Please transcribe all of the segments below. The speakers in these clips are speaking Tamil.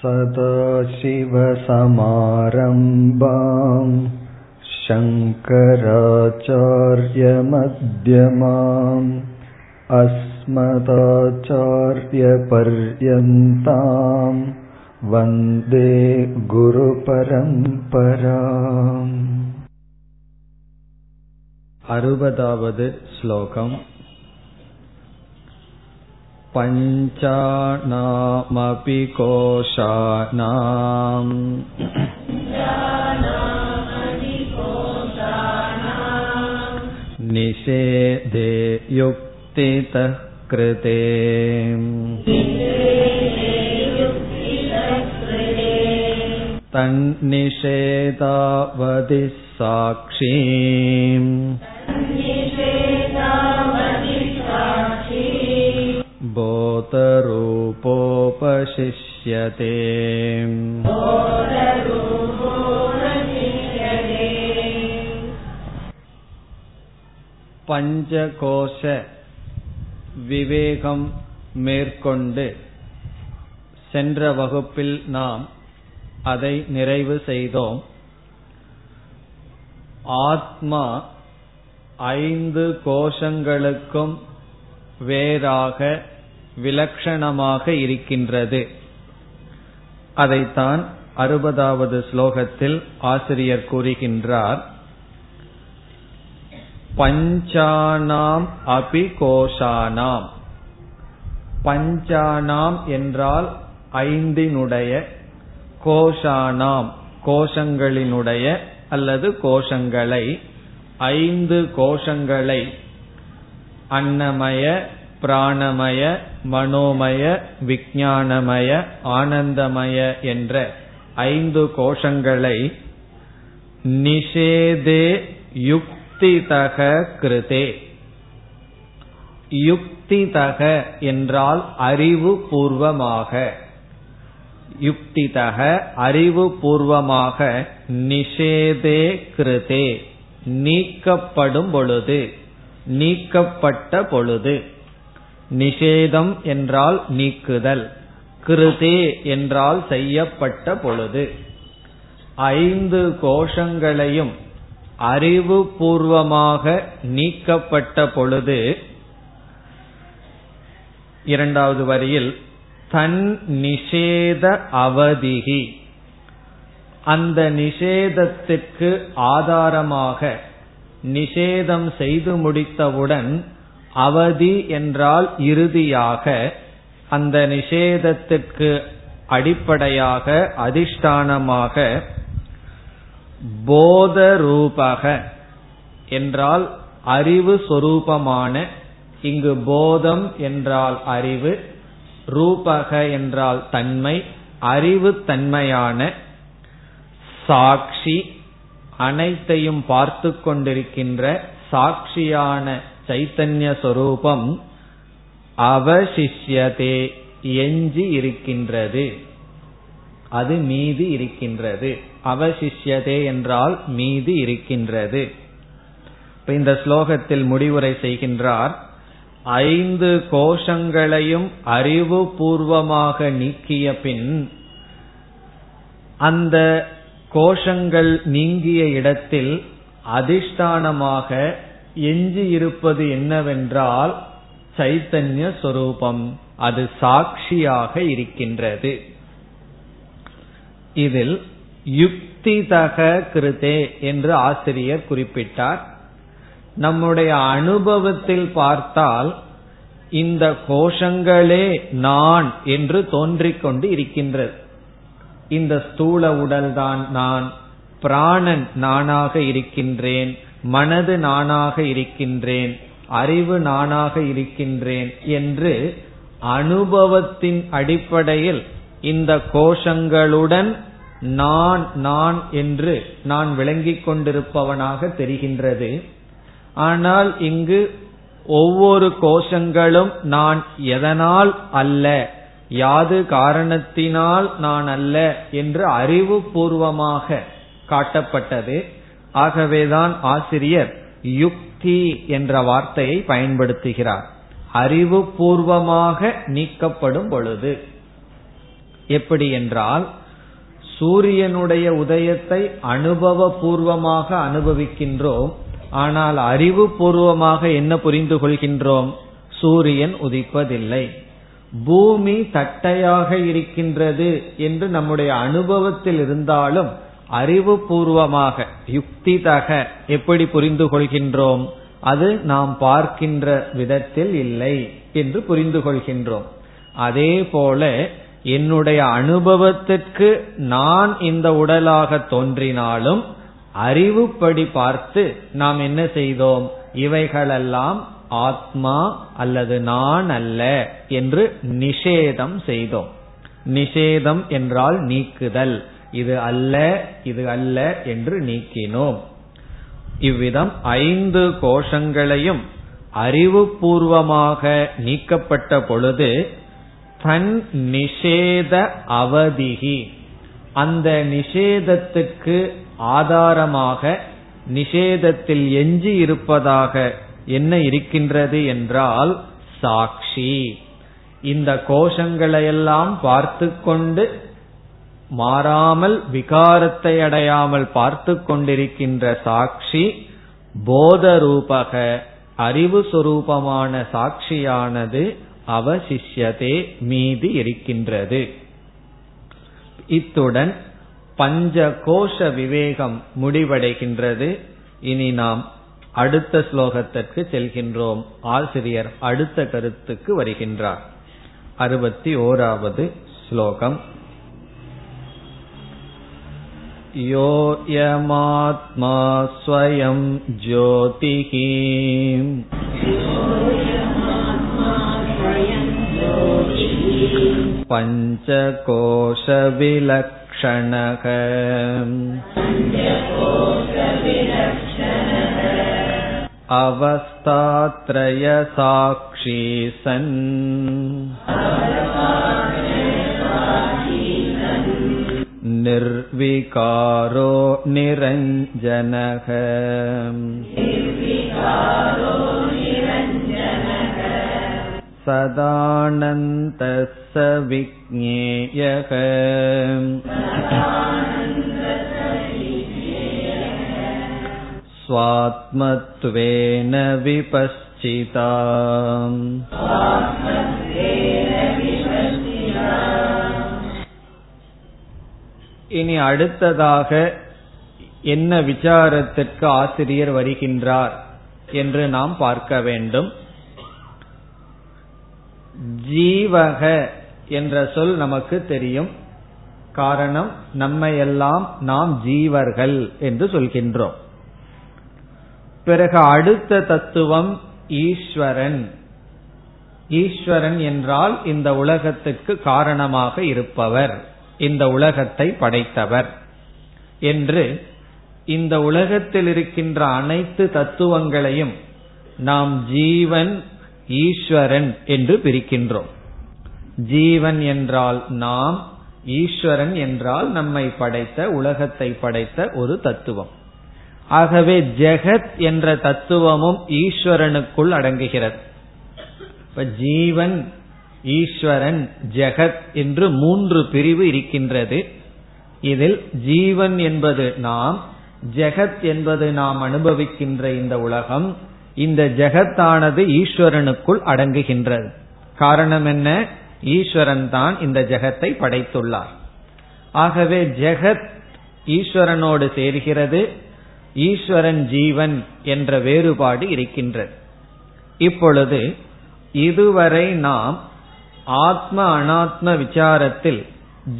सदाशिवसमारम्भाम् शङ्कराचार्यमध्यमाम् अस्मदाचार्यपर्यन्ताम् वन्दे गुरुपरम्पराम् अरुपदावद् श्लोकम् पञ्चानामपि कोशानाम् निषेधे युक्तितः कृते तन्निषेधावधिः साक्षीम् बोधरूपोपशिष्यते பஞ்சகோஷ விவேகம் மேற்கொண்டு சென்ற வகுப்பில் நாம் அதை நிறைவு செய்தோம் ஆத்மா ஐந்து கோஷங்களுக்கும் வேறாக விலக்ஷணமாக இருக்கின்றது. அதைத்தான் அறுபதாவது ஸ்லோகத்தில் ஆசிரியர் கூறுகின்றார். பஞ்சானாம் அபி கோஷானாம் பஞ்சானாம் என்றால் ஐந்தினுடைய கோஷானாம் கோஷங்களினுடைய அல்லது கோஷங்களை ஐந்து கோஷங்களை அன்னமய பிராணமய மனோமய விஞ்ஞானமய ஆனந்தமய என்ற ஐந்து கோஷங்களை நிஷேதே யுக்திதக கிருதே. யுக்திதக என்றால் அறிவு பூர்வமாக யுக்திதக அறிவு பூர்வமாக நிஷேதே கிருதே. நீக்கப்படும் பொழுது நீக்கப்பட்ட பொழுது. நிஷேதம் என்றால் நீக்குதல் கிருதே என்றால் செய்யப்பட்ட பொழுது. ஐந்து கோஷங்களையும் அறிவுபூர்வமாக நீக்கப்பட்ட பொழுது இரண்டாவது வரியில் தன் நிஷேத அவதிகி அந்த நிஷேதத்திற்கு ஆதாரமாக நிஷேதம் செய்து முடித்தவுடன் அவதி என்றால் இறுதியாக அந்த நிஷேதத்திற்கு அடிப்படையாக அதிஷ்டானமாக போத ரூபக என்றால் அறிவு சொரூபமான இங்கு போதம் என்றால் அறிவு ரூபக என்றால் தன்மை அறிவு தன்மையான சாட்சி அனைத்தையும் பார்த்து கொண்டிருக்கின்ற சாட்சியான சைத்தன்ய சொரூபம் அவசிஷ்யதே எஞ்சி இருக்கின்றது. அது மீதி இருக்கின்றது. அவசிஷ்யதே என்றால் மீதி இருக்கின்றது. இப்ப இந்த ஸ்லோகத்தில் முடிவுரை செய்கின்றார் ஐந்து கோஷங்களையும் அறிவு பூர்வமாக நீக்கிய பின் அந்த கோஷங்கள் நீங்கிய இடத்தில் அதிஷ்டானமாக எஞ்சி இருப்பது என்னவென்றால் சைத்தன்ய சொரூபம். அது சாட்சியாக இருக்கின்றது. இதில் யுக்திதக கிருதே என்று ஆசிரியர் குறிப்பிட்டார். நம்முடைய அனுபவத்தில் பார்த்தால் இந்த கோஷங்களே நான் என்று தோன்றிக்கொண்டு இருக்கின்றது. இந்த ஸ்தூல உடல்தான் நான் பிராணன் நானாக இருக்கின்றேன். மனது நானாக இருக்கின்றேன் அறிவு நானாக இருக்கின்றேன் என்று அனுபவத்தின் அடிப்படையில் இந்த கோஷங்களுடன் நான் நான் என்று நான் விளங்கிக் கொண்டிருப்பவனாக தெரிகின்றது. ஆனால் இங்கு ஒவ்வொரு கோஷங்களும் நான் எதனால் அல்ல யாது காரணத்தினால் நான் அல்ல என்று அறிவுபூர்வமாக காட்டப்பட்டது. ஆகவேதான் ஆசிரியர் யுக்தி என்ற வார்த்தையை பயன்படுத்துகிறார். அறிவு பூர்வமாக நீக்கப்படும் பொழுது. எப்படி என்றால் சூரியனுடைய உதயத்தை அனுபவபூர்வமாக அனுபவிக்கின்றோம் ஆனால் அறிவு பூர்வமாக என்ன புரிந்து கொள்கின்றோம்? சூரியன் உதிப்பதில்லை. பூமி தட்டையாக இருக்கின்றது என்று நம்முடைய அனுபவத்தில் இருந்தாலும் அறிவுபூர்வமாக யுக்திதக எப்படி புரிந்து கொள்கின்றோம்? அது நாம் பார்க்கின்ற விதத்தில் இல்லை என்று புரிந்து கொள்கின்றோம். அதே போல என்னுடைய அனுபவத்திற்கு நான் இந்த உடலாக தோன்றினாலும் அறிவுப்படி பார்த்து நாம் என்ன செய்தோம்? இவைகளெல்லாம் ஆத்மா அல்லது நான் அல்ல என்று நிஷேதம் செய்தோம். நிஷேதம் என்றால் நீக்குதல். இது அல்ல இது அல்ல என்று நீக்கினோம். இவ்விதம் ஐந்து கோஷங்களையும் அறிவுபூர்வமாக நீக்கப்பட்ட பொழுது தன் நிஷேத அவதிகி அந்த நிஷேதத்துக்கு ஆதாரமாக நிஷேதத்தில் எஞ்சி இருப்பதாக என்ன இருக்கின்றது என்றால் சாட்சி. இந்த கோஷங்களையெல்லாம் பார்த்து கொண்டு மாறாமல் விகாரத்தை அடையாமல் பார்த்து கொண்டிருக்கின்ற சாட்சி போதரூபக அறிவு சுரூபமான சாட்சியானது அவசிஷ்யதே மீதி இருக்கின்றது. இத்துடன் பஞ்ச கோஷ விவேகம் முடிவடைகின்றது. இனி நாம் அடுத்த ஸ்லோகத்திற்கு செல்கின்றோம். ஆசிரியர் அடுத்த கருத்துக்கு வருகின்றார். அறுபத்தி ஓராவது ஸ்லோகம். योऽयमात्मा स्वयं ज्योतिः पञ्चकोशविलक्षणः अवस्थात्रयसाक्षी सन् निर्विकारो निरञ्जनः सदानन्तः स विज्ञेयः स्वात्मत्वेन विपश्चिता இனி அடுத்ததாக என்ன விசாரத்திற்கு ஆசிரியர் வருகின்றார் என்று நாம் பார்க்க வேண்டும். ஜீவக என்ற சொல் நமக்கு தெரியும். காரணம் நம்மையெல்லாம் நாம் ஜீவர்கள் என்று சொல்கின்றோம். பிறகு அடுத்த தத்துவம் ஈஸ்வரன். ஈஸ்வரன் என்றால் இந்த உலகத்துக்கு காரணமாக இருப்பவர். இந்த உலகத்தை படைத்தவர் என்று இந்த உலகத்தில் இருக்கின்ற அனைத்து தத்துவங்களையும் நாம் ஜீவன் ஈஸ்வரன் என்று பிரிக்கின்றோம். ஜீவன் என்றால் நாம் ஈஸ்வரன் என்றால் நம்மை படைத்த உலகத்தை படைத்த ஒரு தத்துவம். ஆகவே ஜெகத் என்ற தத்துவமும் ஈஸ்வரனுக்குள் அடங்குகிறது. இப்ப ஜீவன் ஈஸ்வரன் ஜெகத் என்று மூன்று பிரிவு இருக்கின்றது. இதில் ஜீவன் என்பது நாம் ஜெகத் என்பது நாம் அனுபவிக்கின்ற இந்த உலகம் இந்த ஜெகத்தானது ஈஸ்வரனுக்குள் அடங்குகின்றது. காரணம் என்ன? ஈஸ்வரன் தான் இந்த ஜெகத்தை படைத்துள்ளார். ஆகவே ஜெகத் ஈஸ்வரனோடு சேர்கிறது ஈஸ்வரன் ஜீவன் என்ற வேறுபாடு இருக்கின்றது. இப்பொழுது இதுவரை நாம் ஆத்ம அனாத்ம விசாரத்தில்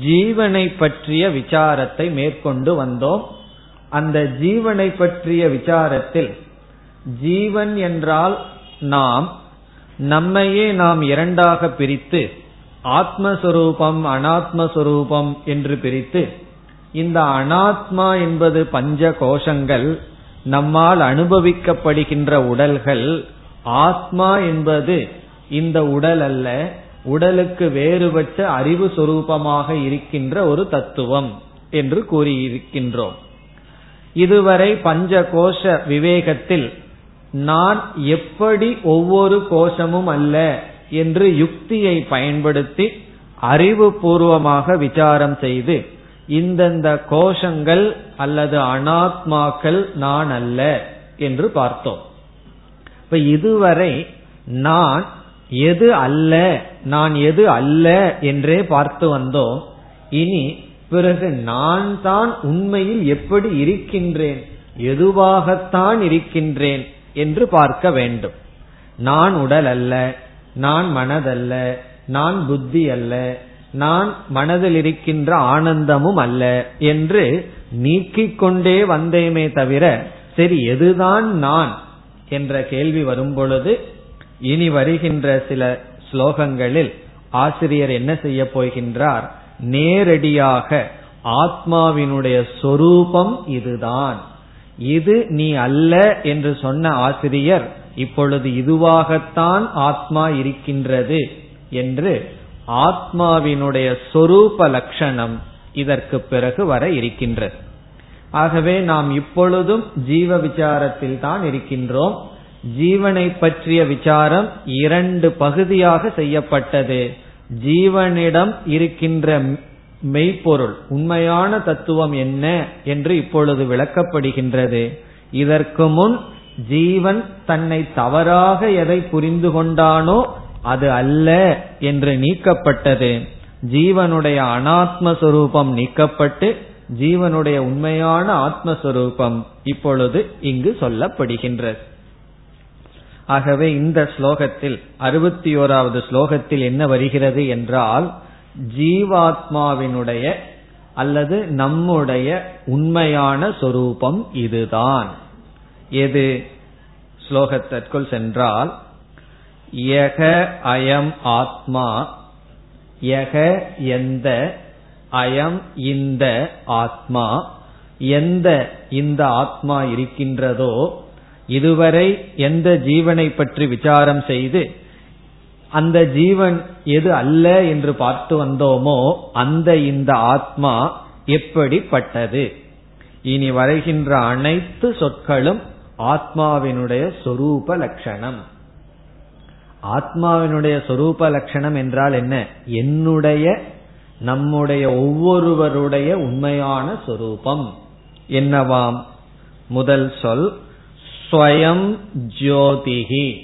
ஜீவனை பற்றிய விசாரத்தை மேற்கொண்டு வந்தோம். அந்த ஜீவனை பற்றிய விசாரத்தில் ஜீவன் என்றால் நாம் நம்மையே நாம் இரண்டாக பிரித்து ஆத்மஸ்வரூபம் அனாத்மஸ்வரூபம் என்று பிரித்து இந்த அனாத்மா என்பது பஞ்ச கோஷங்கள் நம்மால் அனுபவிக்கப்படுகின்ற உடல்கள் ஆத்மா என்பது இந்த உடல் அல்ல உடலுக்கு வேறுபட்ட அறிவு சொரூபமாக இருக்கின்ற ஒரு தத்துவம் என்று கூறியிருக்கின்றோம். இதுவரை பஞ்ச கோஷ விவேகத்தில் நான் எப்படி ஒவ்வொரு கோஷமும் அல்ல என்று யுக்தியை பயன்படுத்தி அறிவுபூர்வமாக விசாரம் செய்து இந்தந்த கோஷங்கள் அல்லது அனாத்மாக்கள் நான் அல்ல என்று பார்த்தோம். இப்ப இதுவரை நான் எது அல்ல நான் எது அல்ல என்றே பார்த்து வந்தோம். இனி பிறகு நான் தான் உண்மையில் எப்படி இருக்கின்றேன் எதுவாகத்தான் இருக்கின்றேன் என்று பார்க்க வேண்டும். நான் உடல் அல்ல நான் மனதல்ல நான் புத்தி அல்ல நான் மனதில் இருக்கின்ற ஆனந்தமும் அல்ல என்று நீக்கிக் கொண்டே வந்தேமே தவிர சரி எதுதான் நான் என்ற கேள்வி வரும் பொழுது இனி வருகின்ற சில ஸ்லோகங்களில் ஆசிரியர் என்ன செய்ய போகின்றார்? நேரடியாக ஆத்மாவினுடைய சொரூபம் இதுதான். இது நீ அல்ல என்று சொன்ன ஆசிரியர் இப்பொழுது இதுவாகத்தான் ஆத்மா இருக்கின்றது என்று ஆத்மாவினுடைய சொரூப லட்சணம் இதற்கு பிறகு வர இருக்கின்றது. ஆகவே நாம் இப்பொழுதும் ஜீவ விசாரத்தில் தான் இருக்கின்றோம். ஜீவனை பற்றிய விசாரம் இரண்டு பகுதியாக செய்யப்பட்டது. ஜீவனிடம் இருக்கின்ற மெய்ப்பொருள் உண்மையான தத்துவம் என்ன என்று இப்பொழுது விளக்கப்படுகின்றது. இதற்கு முன் ஜீவன் தன்னை தவறாக எதை புரிந்து கொண்டானோ அது அல்ல என்று நீக்கப்பட்டது. ஜீவனுடைய அனாத்மஸ்வரூபம் நீக்கப்பட்டு ஜீவனுடைய உண்மையான ஆத்மஸ்வரூபம் இப்பொழுது இங்கு சொல்லப்படுகின்றது. ஆகவே இந்த ஸ்லோகத்தில் அறுபத்தி ஓராவது ஸ்லோகத்தில் என்ன வருகிறது என்றால் ஜீவாத்மாவினுடைய அல்லது நம்முடைய உண்மையான சொரூபம் இதுதான். எது? ஸ்லோகத்திற்குள் சென்றால் யக அயம் ஆத்மா யக எந்த அயம் இந்த ஆத்மா எந்த இந்த ஆத்மா இருக்கின்றதோ இதுவரை எந்த ஜீவனை பற்றி விசாரம் செய்து அந்த ஜீவன் எது அல்ல என்று பார்த்து வந்தோமோ அந்த இந்த ஆத்மா எப்படிப்பட்டது? இனி வருகின்ற அனைத்து சொற்களும் ஆத்மாவினுடைய சொரூப லட்சணம். ஆத்மாவினுடைய சொரூப லட்சணம் என்றால் என்ன? என்னுடைய நம்முடைய ஒவ்வொருவருடைய உண்மையான சொரூபம். என்னவாம்? முதல் சொல் ஸ்வயம் ஜோதிகி.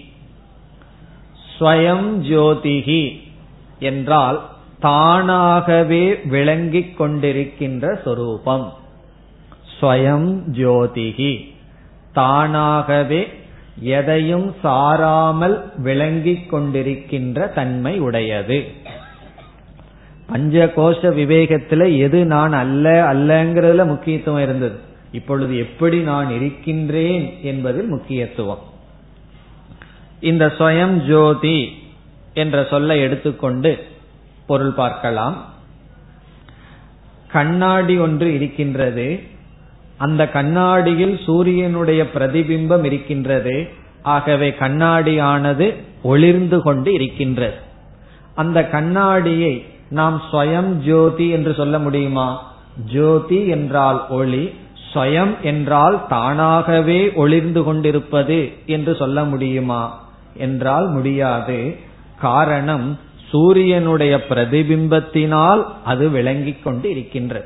ஸ்வயம் ஜோதிகி என்றால் தானாகவே விளங்கிக் கொண்டிருக்கின்ற சொரூபம். ஸ்வயம் ஜோதிகி. தானாகவே எதையும் சாராமல் விளங்கிக் கொண்டிருக்கின்ற தன்மை உடையது. பஞ்ச கோஷ விவேகத்துல எது நான் அல்ல அல்லங்கிறதுல முக்கியத்துவம் இருந்தது. இப்பொழுது எப்படி நான் இருக்கின்றேன் என்பதில் முக்கியத்துவம். இந்த ஸ்வயம் ஜோதி என்ற சொல்லை எடுத்துக்கொண்டு பொருள் பார்க்கலாம். கண்ணாடி ஒன்று இருக்கின்றது. அந்த கண்ணாடியில் சூரியனுடைய பிரதிபிம்பம் இருக்கின்றது. ஆகவே கண்ணாடியானது ஒளிர்ந்து கொண்டு இருக்கின்றது. அந்த கண்ணாடியை நாம் ஸ்வயம் ஜோதி என்று சொல்ல முடியுமா? ஜோதி என்றால் ஒளி ஸ்வயம் என்றால் தானாகவே ஒளிர்ந்து கொண்டிருப்பது என்று சொல்ல முடியுமா? என்றால் முடியாது. காரணம் சூரியனுடைய பிரதிபிம்பத்தினால் அது விளங்கிக் கொண்டு இருக்கின்றது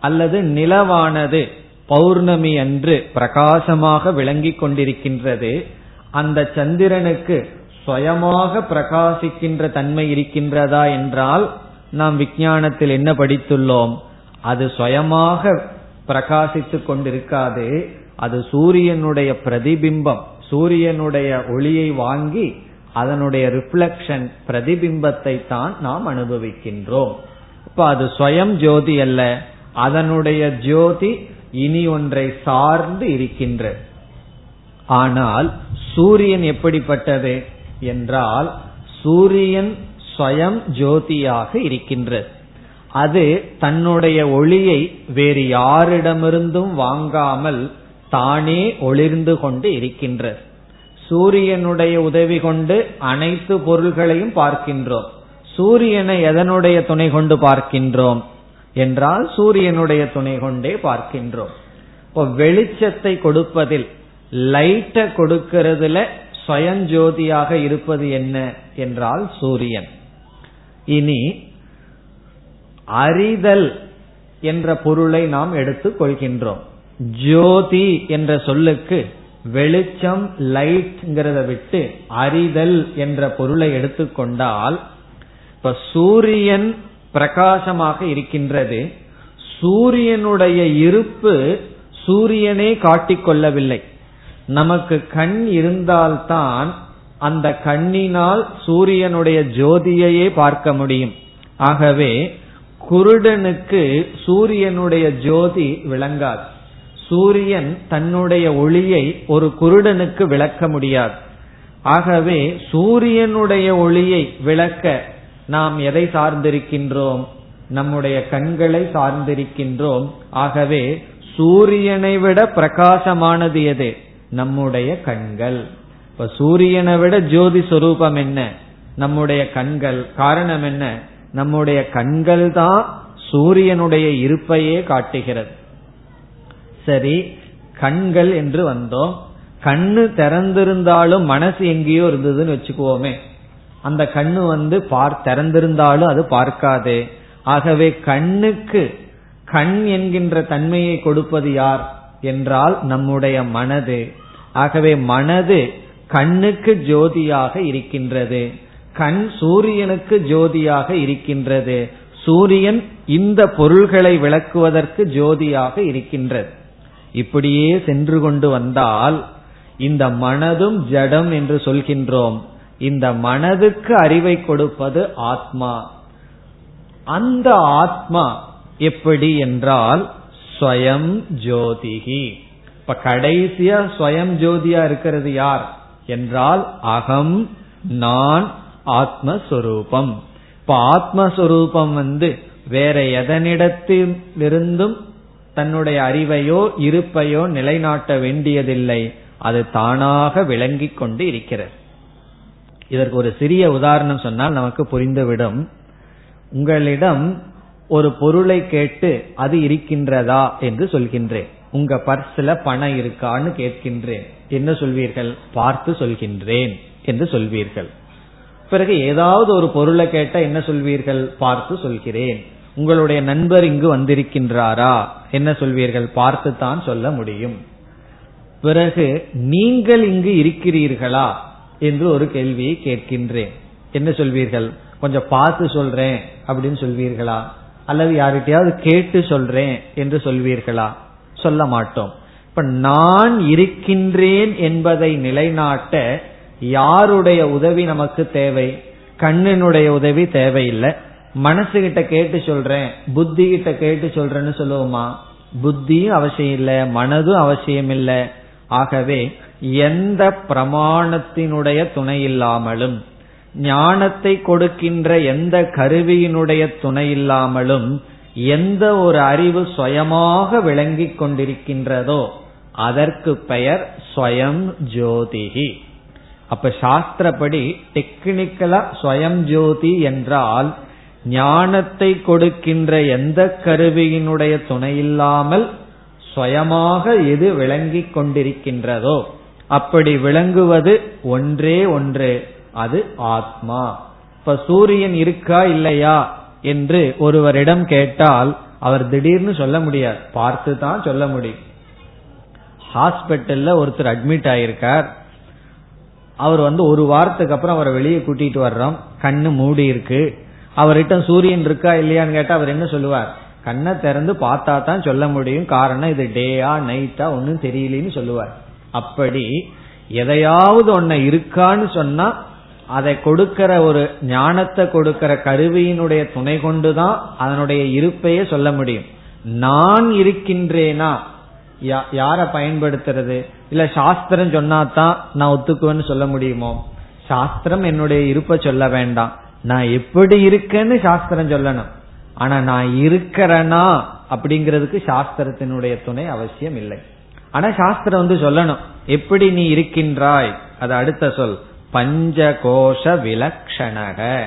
அல்லது நிலவானது பௌர்ணமி அன்று பிரகாசமாக விளங்கிக் கொண்டிருக்கின்றது. அந்த சந்திரனுக்கு சுயமாக பிரகாசிக்கின்ற தன்மை இருக்கின்றதா என்றால் நாம் விஞ்ஞானத்தில் என்ன படித்துள்ளோம்? அது சுயமாக பிரகாசித்துக் கொண்டிருக்காது. அது சூரியனுடைய பிரதிபிம்பம். சூரியனுடைய ஒளியை வாங்கி அதனுடைய ரிஃப்ளக்ஷன் பிரதிபிம்பத்தை தான் நாம் அனுபவிக்கின்றோம். இப்ப அது ஸ்வயம் ஜோதி அல்ல. அதனுடைய ஜோதி இனி ஒன்றை சார்ந்து இருக்கின்றது ஆனால் சூரியன் எப்படிப்பட்டது? என்றால் சூரியன் ஸ்வயம் ஜோதியாக இருக்கின்றது. அது தன்னுடைய ஒளியை வேறு யாரிடமிருந்தும் வாங்காமல் தானே ஒளிர்ந்து கொண்டு இருக்கின்றது. சூரியனுடைய உதவி கொண்டு அனைத்து பொருள்களையும் பார்க்கின்றோம். சூரியனை எதனுடைய துணை கொண்டு பார்க்கின்றோம்? என்றால் சூரியனுடைய துணை கொண்டே பார்க்கின்றோம். இப்போ வெளிச்சத்தை கொடுப்பதில் லைட்டை கொடுக்கிறதுல சுயஞ்சோதியாக இருப்பது என்ன? என்றால் சூரியன். இனி அறிதல் என்ற பொருளை நாம் எடுத்துக் கொள்கின்றோம். ஜோதி என்ற சொல்லுக்கு வெளிச்சம் லைட்ங்கிறத விட்டு அறிதல் என்ற பொருளை எடுத்துக்கொண்டால் இப்ப சூரியன் பிரகாசமாக இருக்கின்றது. சூரியனுடைய இருப்பு சூரியனே காட்டிக்கொள்ளவில்லை நமக்கு கண் இருந்தால்தான் அந்த கண்ணினால் சூரியனுடைய ஜோதியையே பார்க்க முடியும். ஆகவே குருடனுக்கு சூரியனுடைய ஜோதி விளங்காது. சூரியன் தன்னுடைய ஒளியை ஒரு குருடனுக்கு விளக்க முடியாது. ஆகவே சூரியனுடைய ஒளியை விளக்க நாம் எதை சார்ந்திருக்கின்றோம்? நம்முடைய கண்களை சார்ந்திருக்கின்றோம். ஆகவே சூரியனை விட பிரகாசமானது எது? நம்முடைய கண்கள். இப்ப சூரியனை விட ஜோதி சொரூபம் என்ன? நம்முடைய கண்கள். காரணம் என்ன? நம்முடைய கண்கள் தான் சூரியனுடைய இருப்பையே காட்டுகிறது. சரி கண்கள் என்று வந்தோம். கண்ணு திறந்திருந்தாலும் மனசு எங்கேயோ இருந்ததுன்னு வச்சுக்குவோமே. அந்த கண்ணு வந்து பார் திறந்திருந்தாலும் அது பார்க்காதே. ஆகவே கண்ணுக்கு கண் என்கின்ற தன்மையை கொடுப்பது யார் என்றால் நம்முடைய மனது. ஆகவே மனது கண்ணுக்கு ஜோதியாக இருக்கின்றது. கண் சூரியனுக்கு ஜோதியாக இருக்கின்றது. சூரியன் இந்த பொருள்களை விளக்குவதற்கு ஜோதியாக இருக்கின்றது. இப்படியே சென்று கொண்டு வந்தால் இந்த மனதும் ஜடம் என்று சொல்கின்றோம். இந்த மனதுக்கு அறிவை கொடுப்பது ஆத்மா. அந்த ஆத்மா எப்படி என்றால் ஸ்வயம் ஜோதிகி. இப்ப கடைசியா ஸ்வயம் ஜோதியா இருக்கிறது யார்? என்றால் அகம் நான் ஆத்மஸ்வரூபம். இப்ப ஆத்மஸ்வரூபம் வந்து வேற எதனிடத்திலிருந்தும் தன்னுடைய அறிவையோ இருப்பையோ நிலைநாட்ட வேண்டியதில்லை. அது தானாக விளங்கிக் கொண்டு இருக்கிறது. இதற்கு ஒரு சிறிய உதாரணம் சொன்னால் நமக்கு புரிந்துவிடும். உங்களிடம் ஒரு பொருளை கேட்டு அது இருக்கின்றதா என்று சொல்கின்றேன். உங்க பர்ஸ்ல பணம் இருக்கான்னு கேட்கின்றேன். என்ன சொல்வீர்கள்? பார்த்து சொல்கின்றேன் என்று சொல்வீர்கள். பிறகு ஏதாவது ஒரு பொருளை கேட்ட என்ன சொல்வீர்கள்? பார்த்து சொல்கிறேன். உங்களுடைய நண்பர் இங்கு வந்திருக்கின்றாரா? என்ன சொல்வீர்கள்? பார்த்து தான் சொல்ல முடியும். பிறகு நீங்கள் இங்கு இருக்கிறீர்களா? என்று ஒரு கேள்வியை கேட்கின்றேன். என்ன சொல்வீர்கள்? கொஞ்சம் பார்த்து சொல்றேன் அப்படின்னு சொல்வீர்களா? அல்லது யார்கிட்டயாவது கேட்டு சொல்றேன் என்று சொல்வீர்களா? சொல்ல மாட்டோம். இப்ப நான் இருக்கின்றேன் என்பதை நிலைநாட்ட யாருடைய உதவி நமக்கு தேவை? கண்ணினுடைய உதவி தேவையில்லை. மனசு கிட்ட கேட்டு சொல்றேன் புத்தி கிட்ட கேட்டு சொல்றேன்னு சொல்லுவோமா? புத்தியும் அவசியம் இல்லை மனதும் அவசியம் இல்லை. ஆகவே எந்த பிரமாணத்தினுடைய துணை இல்லாமலும் ஞானத்தை கொடுக்கின்ற எந்த கருவியினுடைய துணை இல்லாமலும் எந்த ஒரு அறிவு சுயமாக விளங்கிக் கொண்டிருக்கின்றதோ அதற்கு பெயர் ஸ்வயம் ஜோதிகி. அப்ப சாஸ்திரப்படி டெக்னிக்கலா ஸ்வயம் ஜோதி என்றால் ஞானத்தை கொடுக்கின்ற எந்த கருவியினுடைய துணையில்லாமல் சுயமாக எது விளங்கிக் கொண்டிருக்கின்றதோ அப்படி விளங்குவது ஒன்றே ஒன்று அது ஆத்மா. இப்ப சூரியன் இருக்கா இல்லையா என்று ஒருவரிடம் கேட்டால் அவர் திடீர்னு சொல்ல முடியாது. பார்த்து தான் சொல்ல முடியும். ஹாஸ்பிட்டல்ல ஒருத்தர் அட்மிட் ஆயிருக்கார். அவர் வந்து ஒரு வாரத்துக்கு அப்புறம் அவரை வெளியே கூட்டிட்டு வர்றோம். கண்ணு மூடி இருக்கு. அவர்கிட்ட சூரியன் இருக்கா இல்லையான்னு கேட்டா அவர் என்ன சொல்லுவார்? கண்ணை திறந்து பார்த்தா தான் சொல்ல முடியும். காரணம் இது டேயா நைட்டா ஒன்னும் தெரியலன்னு சொல்லுவார். அப்படி எதையாவது ஒன்ன இருக்கான்னு சொன்னா அதை கொடுக்கிற ஒரு ஞானத்தை கொடுக்கிற கருவியினுடைய துணை கொண்டுதான் அதனுடைய இருப்பையே சொல்ல முடியும். நான் இருக்கின்றேனா? யார பயன்படுத்துறது? இல்ல சாஸ்திரம் சொன்னாதான் நான் ஒத்துக்குவேன்னு சொல்ல முடியுமோ? சாஸ்திரம் என்னுடைய இருப்ப சொல்ல வேண்டாம். நான் எப்படி இருக்கேன்னு சாஸ்திரம் சொல்லணும். ஆனா நான் இருக்கிறேனா அப்படிங்கிறதுக்கு சாஸ்திரத்தினுடைய துணை அவசியம் இல்லை. ஆனா சாஸ்திரம் வந்து சொல்லணும். எப்படி நீ இருக்கின்றாய்? அது அடுத்த சொல். பஞ்ச கோஷ விலக்ஷணக.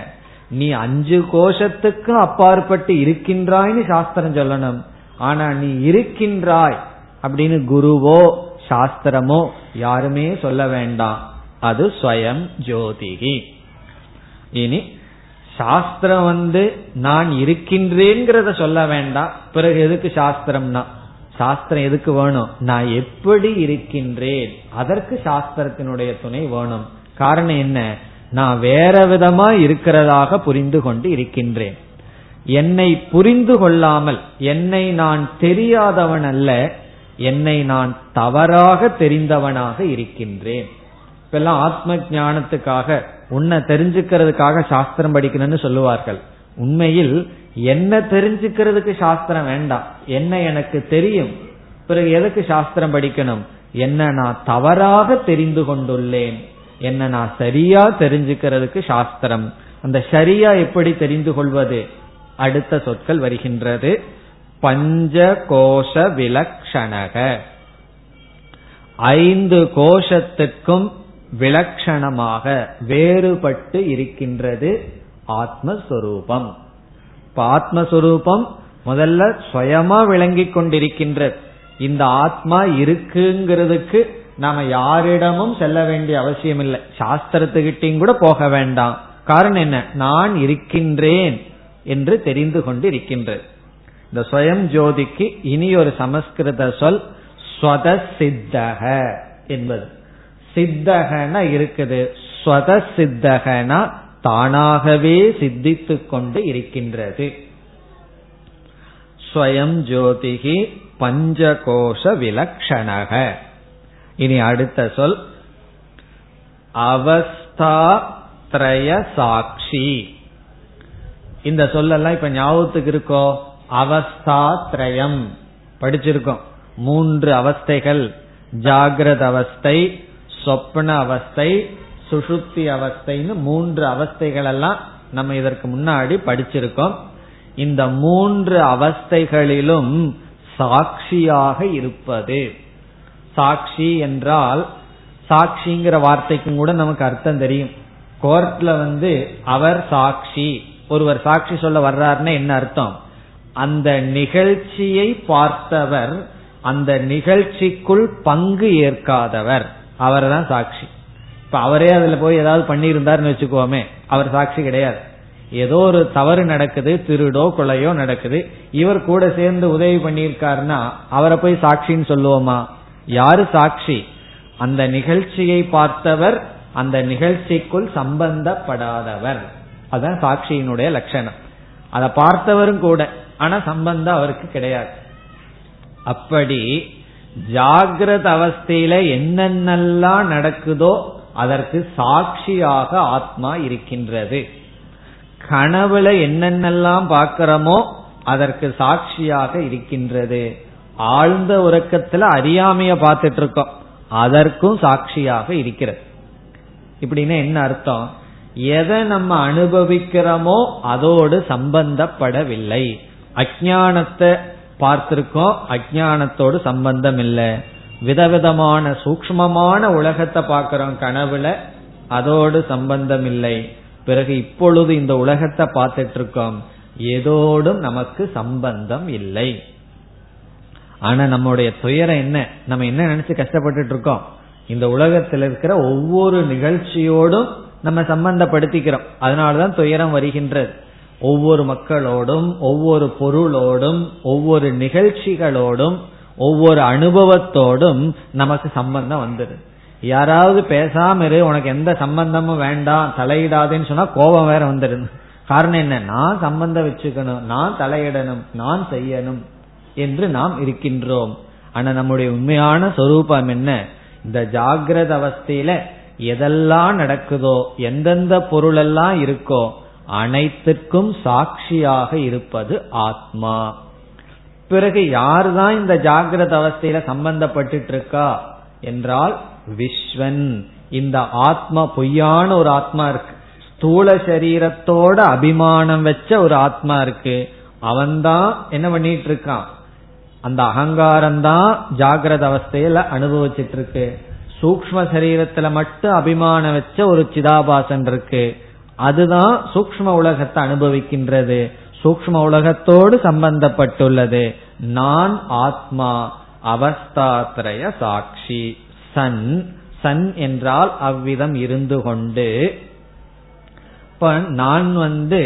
நீ அஞ்சு கோஷத்துக்கும் அப்பாற்பட்டு இருக்கின்றாய்னு சாஸ்திரம் சொல்லணும். ஆனா நீ இருக்கின்றாய் அப்படின்னு குருவோ சாஸ்திரமோ யாருமே சொல்ல வேண்டாம். அது ஸ்வயம் ஜோதிகி. இனி சாஸ்திரம் வந்து நான் இருக்கின்றேங்கிறத சொல்ல வேண்டாம். பிறகு எதுக்கு சாஸ்திரம்னா? சாஸ்திரம் எதுக்கு வேணும்? நான் எப்படி இருக்கின்றேன்? அதற்கு சாஸ்திரத்தினுடைய துணை வேணும். காரணம் என்ன? நான் வேற விதமா இருக்கிறதாக புரிந்து கொண்டு இருக்கின்றேன். என்னை புரிந்து கொள்ளாமல் என்னை நான் தெரியாதவன் அல்ல என்னை நான் தவறாக தெரிந்தவனாக இருக்கின்றேன். இப்பெல்லாம் ஆத்ம ஞானத்துக்காக உன்னை தெரிஞ்சுக்கிறதுக்காக சாஸ்திரம் படிக்கணும்னு சொல்லுவார்கள். உண்மையில் என்ன தெரிஞ்சுக்கிறதுக்கு சாஸ்திரம் வேண்டாம். என்ன எனக்கு தெரியும். பிறகு எதுக்கு சாஸ்திரம் படிக்கணும்? என்ன நான் தவறாக தெரிந்து கொண்டுள்ளேன். என்ன நான் சரியா தெரிஞ்சுக்கிறதுக்கு சாஸ்திரம். அந்த சரியா எப்படி தெரிந்து கொள்வது? அடுத்த சொற்கள் வருகின்றது. பஞ்ச கோஷ விலக்ஷணக ஐந்து கோஷத்துக்கும் விலக்ஷணமாக வேறுபட்டு இருக்கின்றது ஆத்மஸ்வரூபம். இப்ப ஆத்மஸ்வரூபம் முதல்ல சுயமா விளங்கி கொண்டிருக்கின்றது இந்த ஆத்மா இருக்குங்கிறதுக்கு நாம யாரிடமும் செல்ல வேண்டிய அவசியம் இல்லை சாஸ்திரத்துக்கிட்டையும் கூட போக வேண்டாம். காரணம் என்ன? நான் இருக்கின்றேன் என்று தெரிந்து கொண்டு இருக்கின்றது. இந்த ஸ்வயம் ஜோதிக்கு இனி ஒரு சமஸ்கிருத சொல் ஸ்வத சித்தக என்பது. சித்தகன இருக்குது. ஸ்வத சித்தகனா தானாகவே சித்தித்து கொண்டு இருக்கின்றது. ஸ்வயம் ஜோதிகி பஞ்சகோஷ விலக்ஷணக. இனி அடுத்த சொல் அவஸ்தா திரய சாட்சி. இந்த சொல்லெல்லாம் இப்ப ஞாபகத்துக்கு இருக்கோ? அவஸ்தாத்ரயம். படிச்சிருக்கோம். மூன்று அவஸ்தைகள். ஜாகிரத அவஸ்தை சொப்ன அவஸ்தை சுஷுப்தி அவஸ்தைன்னு மூன்று அவஸ்தைகள் எல்லாம் நம்ம இதற்கு முன்னாடி படிச்சிருக்கோம். இந்த மூன்று அவஸ்தைகளிலும் சாட்சியாக இருப்பது. சாட்சி என்றால் சாட்சிங்கிற வார்த்தைக்கும் கூட நமக்கு அர்த்தம் தெரியும். கோர்ட்ல வந்து அவர் சாட்சி. ஒருவர் சாட்சி சொல்ல வர்றாருன்னா என்ன அர்த்தம்? அந்த நிகழ்ச்சியை பார்த்தவர் அந்த நிகழ்ச்சிக்குள் பங்கு ஏற்காதவர். அவர் தான் சாட்சி. இப்ப அவரே அதுல போய் ஏதாவது பண்ணியிருந்தாருன்னு வச்சுக்கோமே அவர் சாட்சி கிடையாது. ஏதோ ஒரு தவறு நடக்குது திருடோ கொலையோ நடக்குது. இவர் கூட சேர்ந்து உதவி பண்ணியிருக்காருன்னா அவரை போய் சாட்சின்னு சொல்லுவோமா? யாரு சாட்சி? அந்த நிகழ்ச்சியை பார்த்தவர் அந்த நிகழ்ச்சிக்குள் சம்பந்தப்படாதவர். அதுதான் சாட்சியினுடைய லட்சணம். அதை பார்த்தவரும் கூட ஆனா சம்பந்தம் அவருக்கு கிடையாது. அப்படி ஜாகிரத அவஸ்தையில என்னென்னலாம் நடக்குதோ அதற்கு சாட்சியாக ஆத்மா இருக்கின்றது. கனவுல என்னென்னலாம் பார்க்கிறோமோ அதற்கு சாட்சியாக இருக்கின்றது. ஆழ்ந்த உறக்கத்துல அறியாமைய பார்த்துட்டு இருக்கோம் அதற்கும் சாட்சியாக இருக்கிறது. இப்படின்னா என்ன அர்த்தம்? எதை நம்ம அனுபவிக்கிறோமோ அதோடு சம்பந்தப்படவில்லை. அஜானத்தை பார்த்திருக்கோம் அஜானத்தோடு சம்பந்தம் இல்லை விதவிதமான சூக்மமான உலகத்தை பார்க்கிறோம் கனவுல அதோடு சம்பந்தம் இல்லை பிறகு இப்பொழுது இந்த உலகத்தை பார்த்துட்டு இருக்கோம் ஏதோடும் நமக்கு சம்பந்தம் இல்லை. ஆனா நம்முடைய துயரம் என்ன? நம்ம என்ன நினைச்சு கஷ்டப்பட்டுட்டு இருக்கோம் இந்த உலகத்தில் இருக்கிற ஒவ்வொரு நிகழ்ச்சியோடும் நம்ம சம்பந்தப்படுத்திக்கிறோம். அதனாலதான் துயரம் வருகின்றது. ஒவ்வொரு மக்களோடும் ஒவ்வொரு பொருளோடும் ஒவ்வொரு நிகழ்ச்சிகளோடும் ஒவ்வொரு அனுபவத்தோடும் நமக்கு சம்பந்தம் வந்துடுது யாராவது பேசாம இரு உனக்கு எந்த சம்பந்தமும் வேண்டாம் தலையிடாதேன்னு சொன்னா கோபம் வேற வந்துடுது. காரணம் என்ன? நான் சம்பந்தம் வச்சுக்கணும் நான் தலையிடணும் நான் செய்யணும் என்று நாம் இருக்கின்றோம். ஆனா நம்முடைய உண்மையான சொரூபம் என்ன? இந்த ஜாகிரத அவஸ்தையில எதெல்லாம் நடக்குதோ எந்தெந்த பொருளெல்லாம் இருக்கோ அனைத்துக்கும் சாட்சியாக இருப்பது ஆத்மா. பிறகு யாருதான் இந்த ஜாகிரத அவஸ்தையில சம்பந்தப்பட்டு இருக்கா என்றால் விஸ்வன். இந்த ஆத்மா பொய்யான ஒரு ஆத்மா இருக்கு. ஸ்தூல சரீரத்தோட அபிமானம் வச்ச ஒரு ஆத்மா இருக்கு. அவன்தான் என்ன பண்ணிட்டு இருக்கான் அந்த அகங்காரம் தான் ஜாகிரத அவஸ்தையில அனுபவிச்சிட்டு இருக்கு சூக்ம சரீரத்துல மட்டும் அபிமானம் வச்ச ஒரு சிதாபாசன் இருக்கு. அதுதான் சூக்ம உலகத்தை அனுபவிக்கின்றது. சூக்ம உலகத்தோடு சம்பந்தப்பட்டுள்ளது. நான் ஆத்மா அவஸ்தாத்ரய சாட்சி சன். சன் என்றால் அவ்விதம் இருந்து கொண்டு இப்ப நான் வந்து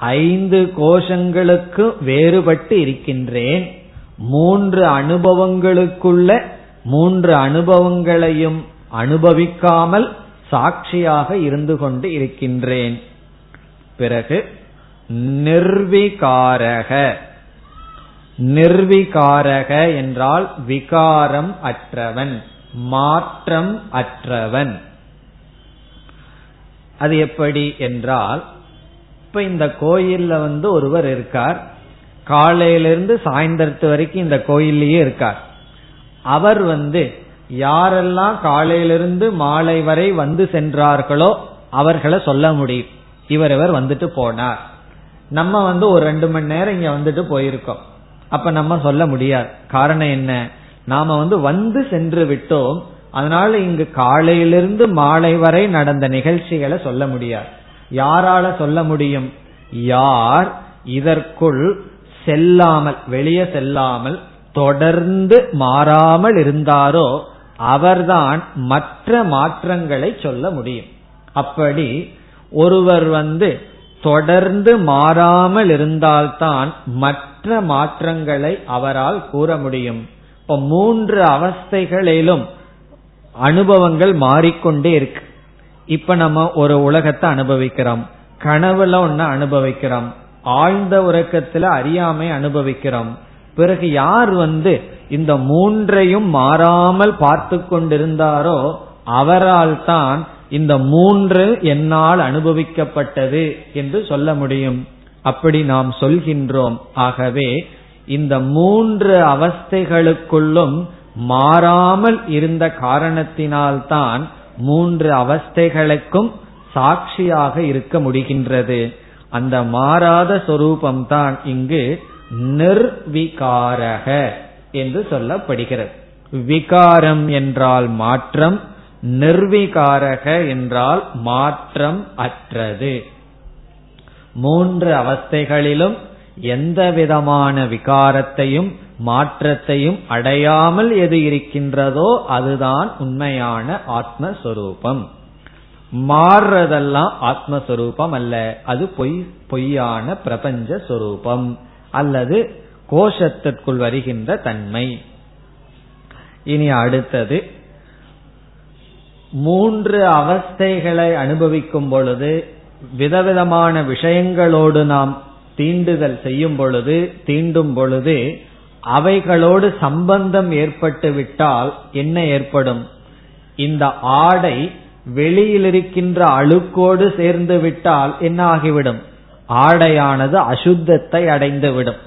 ஐந்து கோஷங்களுக்கு வேறுபட்டு இருக்கின்றேன். மூன்று அனுபவங்களுக்குள்ள மூன்று அனுபவங்களையும் அனுபவிக்காமல் சாட்சியாக இருந்து கொண்டு இருக்கின்றேன். பிறகு நிர்விகாரக. நிர்விகாரக என்றால் விகாரம் அற்றவன் மாற்றம் அற்றவன். அது எப்படி என்றால் இப்ப இந்த கோயில்ல வந்து ஒருவர் இருக்கார். காலையிலிருந்து சாயந்தரத்து வரைக்கும் இந்த கோயிலேயே இருக்கார். அவர் வந்து யாரெல்லாம் காலையிலிருந்து மாலை வரை வந்து சென்றார்களோ அவர்களை சொல்ல முடியும். இவர் இவர் வந்துட்டு போனார். நம்ம வந்து ஒரு ரெண்டு மணி நேரம் இங்க வந்துட்டு போயிருக்கோம். அப்ப நம்ம சொல்ல முடியாது. காரணம் என்ன? நாம வந்து வந்து சென்று விட்டோம். அதனால இங்கு காலையிலிருந்து மாலை வரை நடந்த நிகழ்ச்சிகளை சொல்ல முடியாது. யாரால சொல்ல முடியும்? யார் இதற்குள் செல்லாமல் வெளியே செல்லாமல் தொடர்ந்து மாறாமல் இருந்தாரோ அவர்தான் மற்ற மாற்றங்களை சொல்ல முடியும். அப்படி ஒருவர் வந்து தொடர்ந்து மாறாமல் இருந்தால்தான் மற்ற மாற்றங்களை அவரால் கூற முடியும். இப்ப மூன்று அவஸ்தைகளிலும் அனுபவங்கள் மாறிக்கொண்டே இருக்கு. இப்ப நம்ம ஒரு உலகத்தை அனுபவிக்கிறோம். கனவுல ஒன்னு அனுபவிக்கிறோம். ஆழ்ந்த உறக்கத்துல அறியாமை அனுபவிக்கிறோம். பிறகு யார் வந்து இந்த மூன்றையும் மாறாமல் பார்த்து கொண்டிருந்தாரோ அவரால் தான் இந்த மூன்று என்னால் அனுபவிக்கப்பட்டது என்று சொல்ல முடியும். அப்படி நாம் சொல்கின்றோம். ஆகவே இந்த மூன்று அவஸ்தைகளுக்குள்ளும் மாறாமல் இருந்த காரணத்தினால்தான் மூன்று அவஸ்தைகளுக்கும் சாட்சியாக இருக்க முடிகின்றது. அந்த மாறாத சொரூபம்தான் இங்கு நிர்விகாரக என்று சொல்லப்படுகிறது. விகாரம் என்றால் மாற்றம் நிர்விகாரக என்றால் மாற்றம் அற்றது. மூன்று அவஸ்தைகளிலும் எந்த விதமான விகாரத்தையும் மாற்றத்தையும் அடையாமல் எது இருக்கின்றதோ அதுதான் உண்மையான ஆத்மஸ்வரூபம். மாறுறதெல்லாம் ஆத்மஸ்வரூபம் அல்ல அது பொய் பொய்யான பிரபஞ்ச சொரூபம் அல்லது கோஷத்திற்குள் வருகின்ற தன்மை. இனி அடுத்தது மூன்று அவஸ்தைகளை அனுபவிக்கும் பொழுது விதவிதமான விஷயங்களோடு நாம் தீண்டுதல் செய்யும் பொழுது தீண்டும் பொழுது அவைகளோடு சம்பந்தம் ஏற்பட்டு விட்டால் என்ன ஏற்படும்? இந்த ஆடை வெளியில் இருக்கின்ற அழுக்கோடு சேர்ந்து விட்டால் என்ன ஆகிவிடும்? ஆடையானது அசுத்தத்தை அடைந்துவிடும்.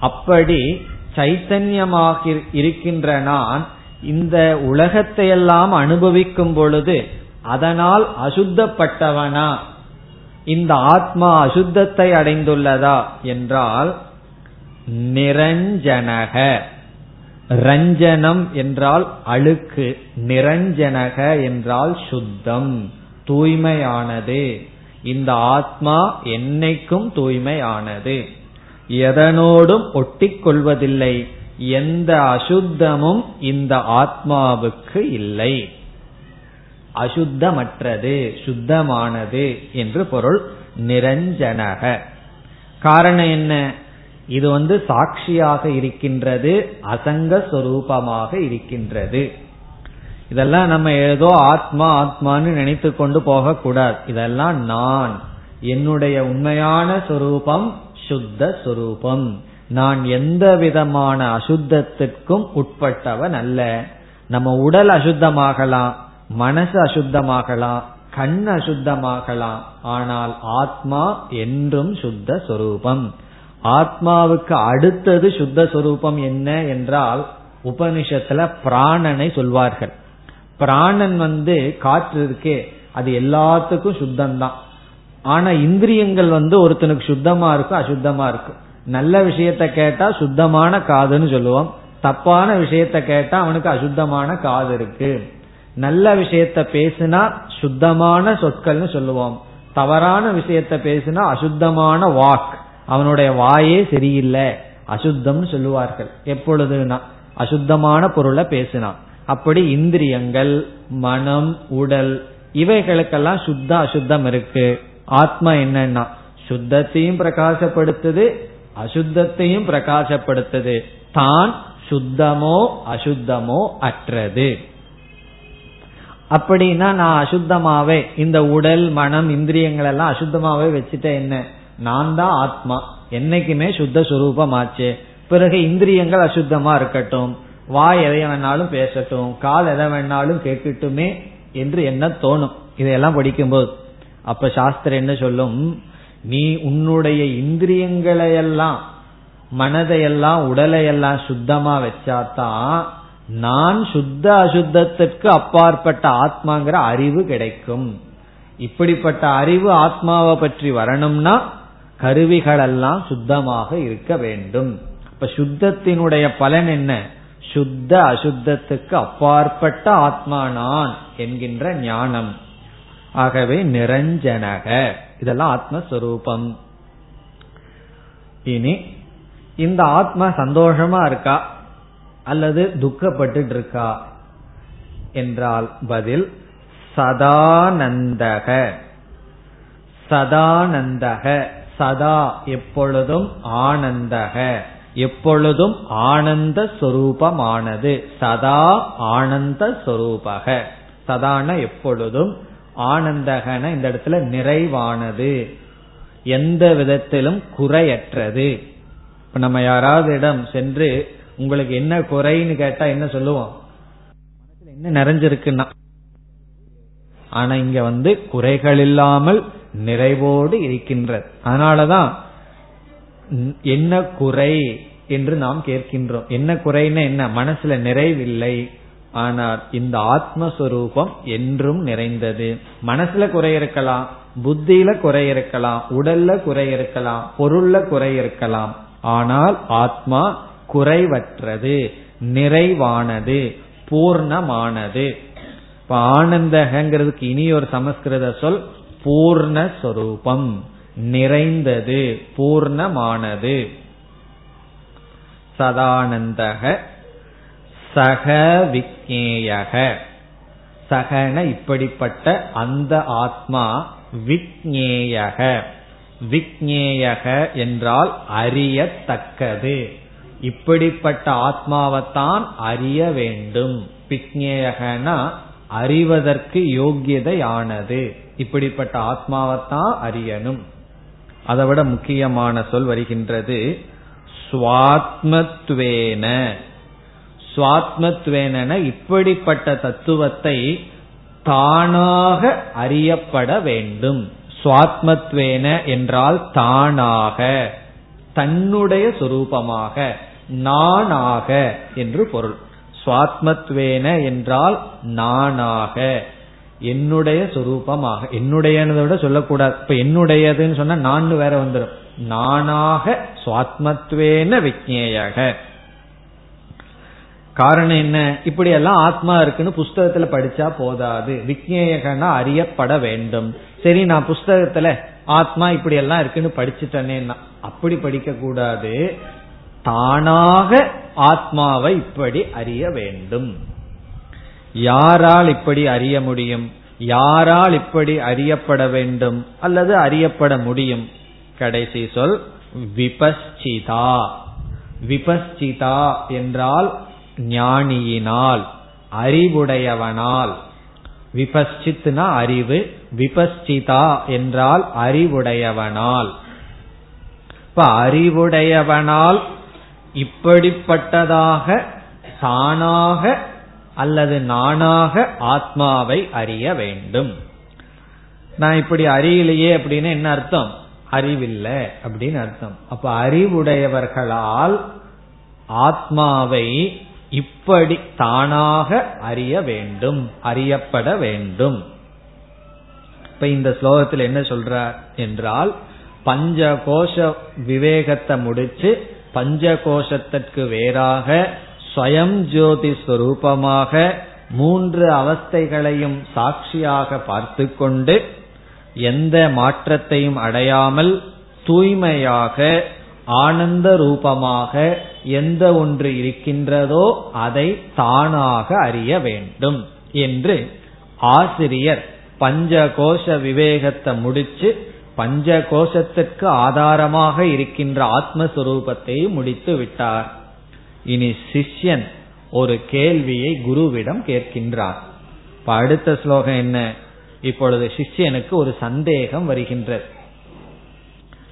அப்படி சைத்தன்யமாக இருக்கின்ற நான் இந்த உலகத்தையெல்லாம் அனுபவிக்கும் பொழுது அதனால் அசுத்தப்பட்டவனா? இந்த ஆத்மா அசுத்தத்தை அடைந்துள்ளதா என்றால் நிரஞ்சனக. ரஞ்சனம் என்றால் அழுக்கு நிரஞ்சனக என்றால் சுத்தம் தூய்மையானது. இந்த ஆத்மா என்னைக்கும் தூய்மையானது. எதனோடும் ஒட்டி கொள்வதில்லை எந்த அசுத்தமும் இந்த ஆத்மாவுக்கு இல்லை. அசுத்தமற்றது சுத்தமானது என்று பொருள் நிரஞ்சனக. காரணம் என்ன? இது வந்து சாட்சியாக இருக்கின்றது அசங்க சொரூபமாக இருக்கின்றது. இதெல்லாம் நம்ம ஏதோ ஆத்மா ஆத்மான்னு நினைத்து கொண்டு போக கூடாது இதெல்லாம் நான். என்னுடைய உண்மையான சொரூபம் சுத்த சொரூபம். நான் எந்த விதமான அசுத்தத்திற்கும் உட்பட்டவன் அல்ல. நம்ம உடல் அசுத்தமாகலாம் மனசு அசுத்தமாகலாம் கண் அசுத்தமாகலாம். ஆனால் ஆத்மா என்றும் சுத்த சொரூபம். ஆத்மாவுக்கு அடுத்தது சுத்த சொரூபம் என்ன என்றால் உபனிஷத்துல பிராணனை சொல்வார்கள். பிராணன் வந்து காற்று இருக்கே அது எல்லாத்துக்கும் சுத்தம்தான். ஆனா இந்திரியங்கள் வந்து ஒருத்தனுக்கு சுத்தமா இருக்கும் அசுத்தமா இருக்கும் நல்ல விஷயத்த கேட்டா சுத்தமான காதுன்னு சொல்லுவோம். தப்பான விஷயத்த கேட்டா அவனுக்கு அசுத்தமான காது இருக்கு. நல்ல விஷயத்த பேசினா சுத்தமான சொற்கள்னு சொல்லுவோம். தவறான விஷயத்த பேசினா அசுத்தமான வாக். அவனுடைய வாயே சரியில்லை. அசுத்தம்னு சொல்லுவார்கள். எப்பொழுதுனா அசுத்தமான பொருளை பேசினான் அப்படி இந்திரியங்கள் மனம் உடல் இவைகளுக்கெல்லாம் சுத்த அசுத்தம் இருக்கு. ஆத்மா என்னன்னா சுத்தத்தையும் பிரகாசப்படுத்துது அசுத்தத்தையும் பிரகாசப்படுத்துது. தான் சுத்தமோ அசுத்தமோ அற்றது. அப்படின்னா நான் அசுத்தமாவே இந்த உடல் மனம் இந்திரியங்கள் எல்லாம் அசுத்தமாவே வச்சுட்டேன் என்ன? நான் தான் ஆத்மா. என்னைக்குமே சுத்த சுரூபமாச்சு. பிறகு இந்திரியங்கள் அசுத்தமா இருக்கட்டும். வாய் எதை வேணாலும் பேசட்டும் கால் எதை வேணாலும் கேட்கட்டுமே என்று என்ன தோணும். இதையெல்லாம் படிக்கும்போது. அப்ப சாஸ்திரம் என்ன சொல்லும்? நீ உன்னுடைய இந்திரியங்களையெல்லாம் மனதையெல்லாம் உடலையெல்லாம் சுத்தமா வச்சாதான் நான் சுத்த அசுத்தத்திற்கு அப்பாற்பட்ட ஆத்மாங்கிற அறிவு கிடைக்கும். இப்படிப்பட்ட அறிவு ஆத்மாவை பற்றி வரணும்னா கருவிகளெல்லாம் சுத்தமாக இருக்க வேண்டும். இப்ப சுத்தத்தினுடைய பலன் என்ன? சுத்த அசுத்தத்துக்கு அப்பாற்பட்ட ஆத்மா நான் என்கின்ற ஞானம். ஆகவே நிரஞ்சனக. இதெல்லாம் ஆத்மஸ்வரூபம். இனி இந்த ஆத்மா சந்தோஷமா இருக்கா? அல்லது துக்கப்பட்டு இருக்கா என்றால் பதில் சதானந்தக. சதானந்தக. சதா எப்பொழுதும் ஆனந்தக. எப்பொழுதும் ஆனந்த சொரூபமானது. சதா ஆனந்த சொரூபக. சதான எப்பொழுதும் ஆனந்தகன இந்த இடத்துல நிறைவானது. எந்த விதத்திலும் குறையற்றது. இப்ப நம்ம யாராவது இடம் சென்று உங்களுக்கு என்ன குறைன்னு கேட்டா என்ன சொல்லுவோம்? என்ன நிறைஞ்சிருக்குன்னா. ஆனா இங்க வந்து குறைகள் இல்லாமல் நிறைவோடு இருக்கின்றது. அதனாலதான் என்ன குறை என்று நாம் கேட்கின்றோம். என்ன குறைன்னு என்ன? மனசுல நிறைவில்லை. ஆனால் இந்த ஆத்மஸ்வரூபம் என்றும் நிறைந்தது. மனசுல குறை இருக்கலாம் புத்தியில குறை இருக்கலாம் உடல்ல குறை இருக்கலாம் பொருள்ல குறை இருக்கலாம். ஆனால் ஆத்மா குறைவற்றது நிறைவானது பூர்ணமானது. இப்ப ஆனந்தகங்கிறதுக்கு இனி ஒரு சமஸ்கிருத சொல் பூர்ணஸ்வரூபம் நிறைந்தது பூர்ணமானது. சதானந்தக சக விக்னேயக சகன இப்படிப்பட்ட அந்த ஆத்மா விக்னேயக விக்னேயக என்றால் அறியத்தக்கது. இப்படிப்பட்ட ஆத்மாவைத்தான் அறிய வேண்டும். விக்னேயகனா அறிவதற்கு யோகியதையானது இப்படிப்பட்ட ஆத்மாவைத்தான் அறியணும். அதை விட முக்கியமான சொல் வருகின்றது சுவாத்மத்வேன. சுவாத்மத்வேன இப்படிப்பட்ட தத்துவத்தை தானாக அறியப்பட வேண்டும். சுவாத்மத்வேன என்றால் தானாக தன்னுடைய சுரூபமாக நானாக என்று பொருள். சுவாத்மத்வேன என்றால் நானாக என்னுடைய சொரூபமாக என்னுடையதை விட சொல்லக்கூடாது. இப்ப என்னுடையதுன்னு சொன்னா நான் வேற வந்துடும் நானாக சுவாத்மத்வேன விக்னேயாக காரணம் என்ன? இப்படி எல்லாம் ஆத்மா இருக்குன்னு புஸ்தகத்துல படிச்சா போதாது. விக்னேயகனா அறியப்பட வேண்டும். சரி நான் புஸ்தகத்துல ஆத்மா இப்படி எல்லாம் இருக்குன்னு படிச்சுட்டேனேன்னா அப்படி படிக்க கூடாது தானாக ஆத்மாவை இப்படி அறிய வேண்டும். யாரால் இப்படி அறிய முடியும்? யாரால் இப்படி அறியப்பட வேண்டும்? அல்லது அறியப்பட முடியும்? கடைசி சொல் விபஸ்சிதா விபஸ்சிதா என்றால் ஞானியினால் அறிவுடையவனால். விபஸ்சித்னா அறிவு விபஸ்சிதா என்றால் அறிவுடையவனால். இப்ப அறிவுடையவனால் இப்படிப்பட்டதாக தானாக அல்லது நானாக ஆத்மாவை அறிய வேண்டும். நான் இப்படி அறியலையே அப்படின்னு என்ன அர்த்தம்? அறிவில்லை அப்படின்னு அர்த்தம். அப்ப அறிவுடையவர்களால் ஆத்மாவை இப்படி தானாக அறிய வேண்டும் அறியப்பட வேண்டும். இப்ப இந்த ஸ்லோகத்தில் என்ன சொல்றார் என்றால் பஞ்ச கோஷ விவேகத்தை முடிச்சு பஞ்ச கோஷத்திற்கு வேறாக ஸ்வயம் ஜோதி ஸ்வரூபமாக மூன்று அவஸ்தைகளையும் சாட்சியாக பார்த்து கொண்டு எந்த மாற்றத்தையும் அடையாமல் தூய்மையாக ஆனந்த ரூபமாக எந்த ஒன்று இருக்கின்றதோ அதை தானாக அறிய வேண்டும் என்று ஆசிரியர் பஞ்ச கோஷ விவேகத்தை முடிச்சு பஞ்ச கோஷத்திற்கு ஆதாரமாக இருக்கின்ற ஆத்மஸ்வரூபத்தை முடித்து விட்டார். இனி சிஷ்யன் ஒரு கேள்வியை குருவிடம் கேட்கின்றார். இப்ப அடுத்த ஸ்லோகம் என்ன? இப்பொழுது சிஷ்யனுக்கு ஒரு சந்தேகம் வருகின்றது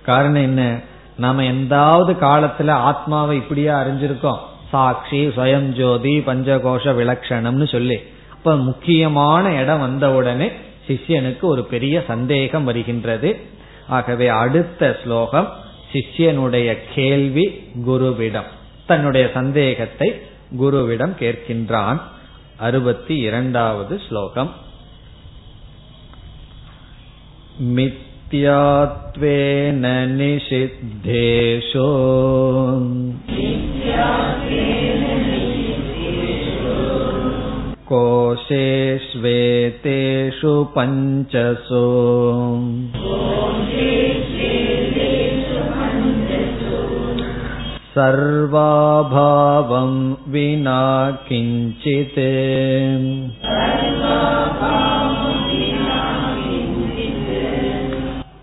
காரணம் என்ன? நாம எந்தாவது காலத்துல ஆத்மாவை இப்படியா அறிஞ்சிருக்கோம். சாட்சி சுயம் ஜோதி பஞ்சகோஷ விலக்ஷணம்னு சொல்லி. இப்ப முக்கியமான இடம் வந்த உடனே சிஷ்யனுக்கு ஒரு பெரிய சந்தேகம் வருகின்றது. ஆகவே அடுத்த ஸ்லோகம் சிஷ்யனுடைய கேள்வி குருவிடம். தன்னுடைய சந்தேகத்தை குருவிடம் கேட்கின்றான் அறுபத்தி இரண்டாவது ஸ்லோகம் मिथ्यात्वेन निषिद्धेषु कोशेष्वेतेषु पञ्चसु सर्वाभावं विना किञ्चित्।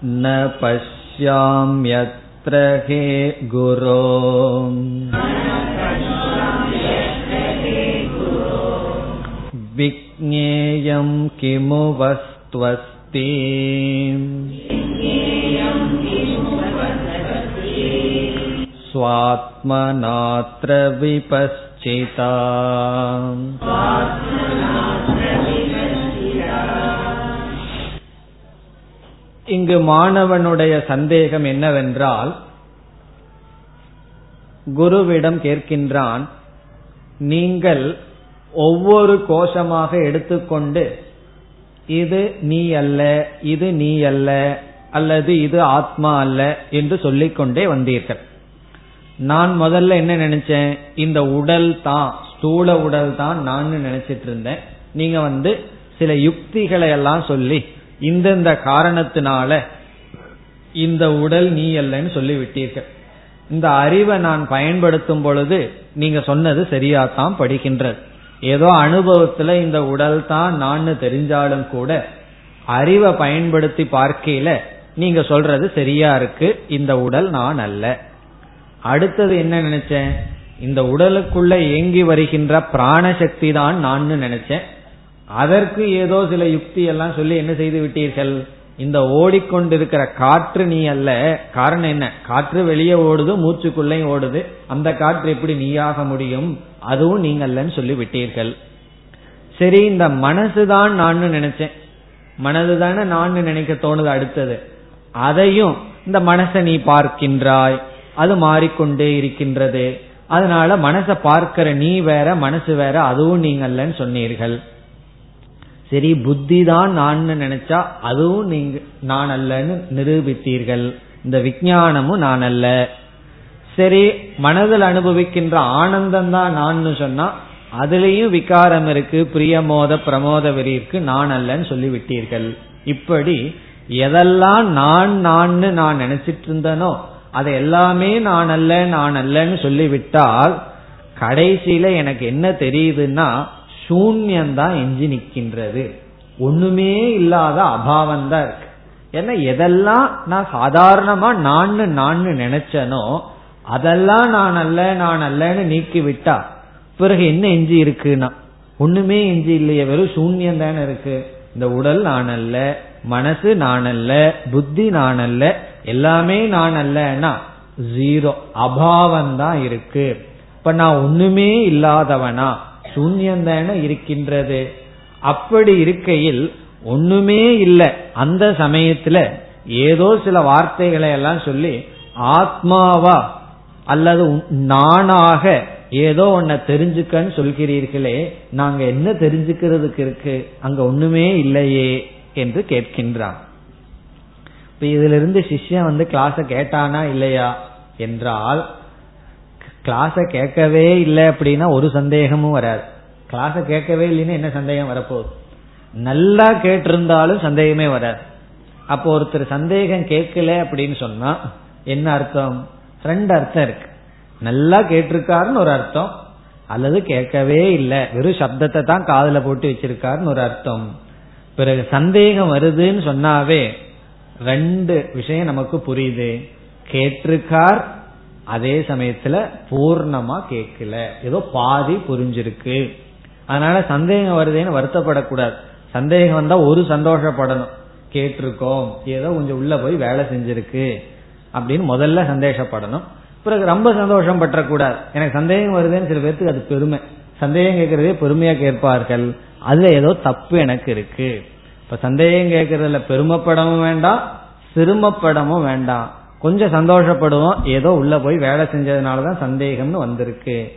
न पश्याम्यत्र हे गुरो। विज्ञेयं किमु वस्त्वस्ति स्वात्मनात्र विपश्चिता இங்கு மாணவனுடைய சந்தேகம் என்னவென்றால் குருவிடம் கேட்கின்றான் நீங்கள் ஒவ்வொரு கோஷமாக எடுத்துக்கொண்டு இது நீ அல்ல இது நீ அல்ல அல்லது இது ஆத்மா அல்ல என்று சொல்லிக்கொண்டே வந்தீர்கள் நான் முதல்ல என்ன நினைச்சேன்? இந்த உடல் தான் ஸ்தூல உடல் தான் நான் நினைச்சிட்டு இருந்தேன். நீங்க வந்து சில யுக்திகளை எல்லாம் சொல்லி இந்தந்த காரணத்தினால இந்த உடல் நீ அல்லன்னு சொல்லிவிட்டீர்கள் இந்த அறிவை நான் பயன்படுத்தும் பொழுது நீங்க சொன்னது சரியாத்தான் படிக்கின்றது ஏதோ அனுபவத்துல இந்த உடல் தான் நான் தெரிஞ்சாலும் கூட அறிவை பயன்படுத்தி பார்க்கையில நீங்க சொல்றது சரியா இருக்கு இந்த உடல் நான் அல்ல. அடுத்தது என்ன நினைச்சேன்? இந்த உடலுக்குள்ள இயங்கி வருகின்ற பிராணசக்தி தான் நான் நினைச்சேன். அதற்கு ஏதோ சில யுக்தி எல்லாம் சொல்லி என்ன செய்து விட்டீர்கள்? இந்த ஓடிக்கொண்டிருக்கிற காற்று நீ அல்ல. காரணம் என்ன? காற்று வெளியே ஓடுது மூச்சுக்குள்ளையும் ஓடுது. அந்த காற்று எப்படி நீயாக முடியும்? அதுவும் நீங்க அல்லன்னு சொல்லி விட்டீர்கள். சரி இந்த மனசுதான் நான் நினைச்சேன். மனது தானே நான் நினைக்க தோணுது அடுத்தது. அதையும் இந்த மனசை நீ பார்க்கின்றாய். அது மாறிக்கொண்டே இருக்கின்றது. அதனால மனசை பார்க்கிற நீ வேற மனசு வேற அதுவும் நீங்கள்லன்னு சொன்னீர்கள். சரி புத்தி தான் நான் நினைச்சா அதுவும் நீங்க நான் அல்லன்னு நிரூபித்தீர்கள். இந்த விஞ்ஞானமும் நான் அல்ல. சரி மனதில் அனுபவிக்கின்ற ஆனந்தம் தான் நான் சொன்னா அதுலேயும் விகாரம் இருக்கு பிரியமோத பிரமோத வெறி இருக்கு நான் அல்லன்னு சொல்லிவிட்டீர்கள். இப்படி எதெல்லாம் நான் நான் நான் நினைச்சிட்டு இருந்தனோ அதை எல்லாமே நான் அல்ல நான் அல்லன்னு சொல்லிவிட்டால் கடைசியில எனக்கு என்ன தெரியுதுன்னா சூன்யம்தான் எஞ்சி நிற்கின்றது ஒண்ணுமே இல்லாத அபாவம் தான் இருக்கு. ஏன்னா எதெல்லாம் நான் சாதாரணமா நான் நான் நினைச்சனோ அதெல்லாம் நான் அல்ல நான் அல்லன்னு நீக்கி விட்டா பிறகு என்ன எஞ்சி இருக்குன்னா? ஒண்ணுமே எஞ்சி இல்லையே வெறும் சூன்யம் தானே இருக்கு. இந்த உடல் நான் அல்ல மனசு நான் அல்ல புத்தி நான் அல்ல எல்லாமே நான் அல்லனா ஜீரோ அபாவம் தான் இருக்கு. இப்ப நான் ஒண்ணுமே இல்லாதவனா சூன்யம் தானே இருக்கின்றது. அப்படி இருக்கையில் ஒண்ணுமே இல்லை. அந்த சமயத்துல ஏதோ சில வார்த்தைகளை எல்லாம் சொல்லி ஆத்மாவா அல்லது நானாக ஏதோ ஒன்ன தெரிஞ்சுக்கன்னு சொல்கிறீர்களே நாங்க என்ன தெரிஞ்சுக்கிறதுக்கு இருக்கு? அங்க ஒண்ணுமே இல்லையே என்று கேட்கின்றான். இப்ப இதுல இருந்து சிஷ்யன் வந்து கிளாஸ கேட்டானா இல்லையா என்றால் கிளாஸ கேட்கவே இல்லை அப்படின்னா ஒரு சந்தேகமும் வராது. கிளாஸ கேட்கவே இல்லைன்னா என்ன சந்தேகம் வரப்போகுது? நல்லா கேட்டிருந்தாலும் சந்தேகமே வராது. அப்போ ஒருத்தர் சந்தேகம் கேட்கல அப்படின்னு சொன்னா என்ன அர்த்தம்? ரெண்டு அர்த்தம் இருக்கு. நல்லா கேட்டிருக்காருன்னு ஒரு அர்த்தம் அல்லது கேட்கவே இல்லை. வெறும் சப்தத்தை தான் காதல போட்டு வச்சிருக்காருன்னு ஒரு அர்த்தம். பிறகு சந்தேகம் வருதுன்னு சொன்னாவே ரெண்டு விஷயம் நமக்கு புரியுது. கேட்டிருக்கார் அதே சமயத்துல பூர்ணமா கேட்கல. ஏதோ பாதி புரிஞ்சிருக்கு. அதனால சந்தேகம் வருதேன்னு வருத்தப்படக்கூடாது. சந்தேகம் வந்தா ஒரு சந்தோஷப்படணும். கேட்டிருக்கோம். ஏதோ கொஞ்சம் உள்ள போய் வேலை செஞ்சிருக்கு. அப்படின்னு முதல்ல சந்தேகப்படணும். பிறகு ரொம்ப சந்தோஷம் பற்றக்கூடாது. எனக்கு சந்தேகம் வருதுன்னு சில பேருக்கு அது பெருமை. சந்தேகம் கேட்கறதே பெருமையா கேட்பார்கள். அதுல ஏதோ தப்பு எனக்கு இருக்கு. இப்ப சந்தேகம் கேட்கறதுல பெருமைப்படவும் வேண்டாம் சிறுமப்படமும் வேண்டாம். கொஞ்சம் சந்தோஷப்படுவோம். ஏதோ உள்ள போய் வேலை செஞ்சதுனாலதான் சந்தேகம்னு வந்திருக்கு.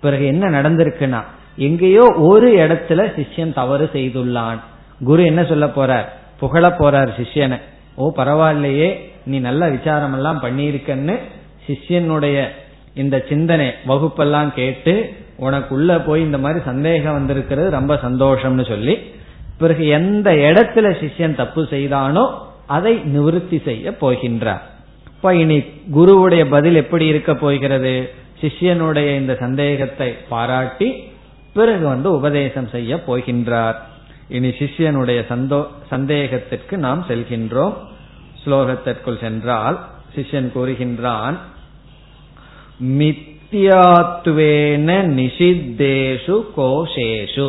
பிறகு என்ன நடந்திருக்குன்னா எங்கேயோ ஒரு இடத்துல சிஷ்யன் தவறு செய்துள்ளான். குரு என்ன சொல்ல போறார்? புகழ போறார் சிஷ்யனை. ஓ பரவாயில்லையே நீ நல்ல விசாரம் எல்லாம் பண்ணியிருக்கன்னு சிஷ்யனுடைய இந்த சிந்தனை வகுப்பெல்லாம் கேட்டு உனக்குள்ள போய் இந்த மாதிரி சந்தேகம் வந்திருக்கிறது ரொம்ப சந்தோஷம்னு சொல்லி பிறகு எந்த இடத்துல சிஷ்யன் தப்பு செய்தானோ அதை நிவர்த்தி செய்ய போகின்றார். இப்ப இனி குருவுடைய பதில் எப்படி இருக்க போகிறது? சிஷ்யனுடைய இந்த சந்தேகத்தை பாராட்டி பிறகு வந்து உபதேசம் செய்ய போகின்றார். இனி சிஷ்யனுடைய சந்தோ சந்தேகத்திற்கு நாம் செல்கின்றோம். ஸ்லோகத்திற்குள் சென்றால் சிஷ்யன் கூறுகின்றான் மித்யாத்வேன நிஷித்தேஷு கோஷேஷு.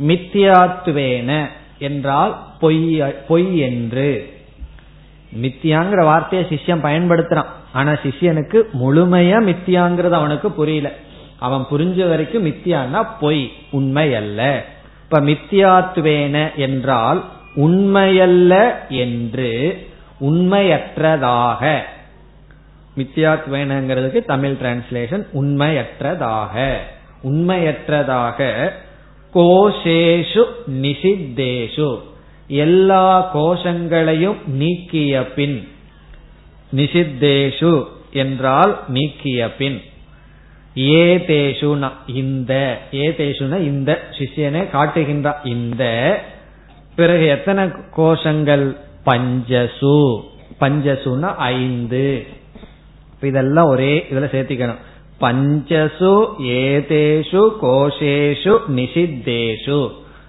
மித்யாத்வேன என்றால் பொய் பொய் என்று. மித்தியாங்கிற வார்த்தையை சிஷ்யம் பயன்படுத்துறான். ஆனா சிஷ்யனுக்கு முழுமையா மித்தியாங்கிறது அவனுக்கு புரியல. அவன் புரிஞ்ச வரைக்கும் மித்தியான்னா பொய் உண்மை அல்ல இப்ப மித்தியாத்துவேன என்றால் உண்மையல்ல என்று உண்மையற்றதாக. மித்தியாத்வேனங்கிறதுக்கு தமிழ் டிரான்ஸ்லேஷன் உண்மையற்றதாக. உண்மையற்றதாக கோஷேஷு நிஷித்தேஷு. எல்லா கோஷங்களையும் நீக்கிய பின். நிஷித்தேஷு என்றால் நீக்கிய பின். ஏ தேஷுனா இந்த. ஏ தேஷுனா இந்த. சிஷியனை காட்டுகின்ற இந்த. பிறகு எத்தனை கோஷங்கள்? பஞ்சசு. பஞ்சசுனா ஐந்து. இதெல்லாம் ஒரே இதுல சேர்த்திக்கணும். பஞ்சசு ஏதேஷு கோஷேஷு நிஷித்தேஷு.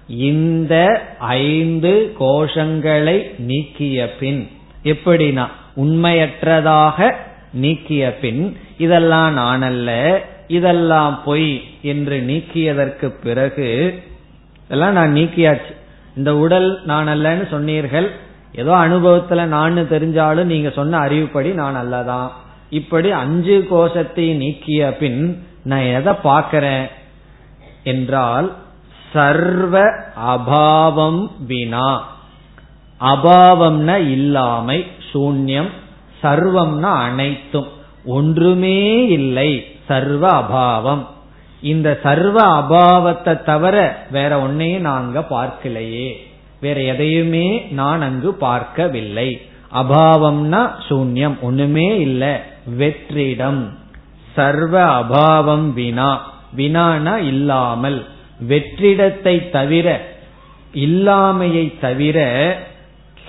இந்த ஐந்து கோஷங்களை நீக்கிய பின் எப்படினா உண்மையற்றதாக நீக்கிய பின் இதெல்லாம் நானல்ல இதெல்லாம் பொய் என்று நீக்கியதற்கு பிறகு இதெல்லாம் நான் நீக்கியாச்சு. இந்த உடல் நான் அல்லன்னு சொன்னீர்கள் ஏதோ அனுபவத்துல நான் தெரிஞ்சாலும் நீங்க சொன்ன அறிவுப்படி நான் அல்லதான் இப்படி அஞ்சு கோஷத்தை நீக்கிய பின் நான் எதை பார்க்கிறேன்? என்றால் சர்வ அபாவம் வினா. அபாவம்னா இல்லாமை சூன்யம் சர்வம்னா அனைத்தும். ஒன்றுமே இல்லை சர்வ அபாவம். இந்த சர்வ அபாவத்தை தவிர வேற ஒன்னையும் நான் அங்க பார்க்கலையே. வேற எதையுமே நான் அங்கு பார்க்கவில்லை. அபாவம்னா சூன்யம் ஒண்ணுமே இல்லை. வெற்றிடம். சர்வ அபாவம் வினா. வினானா இல்லாமல். வெற்றிடத்தை தவிர இல்லாமையை தவிர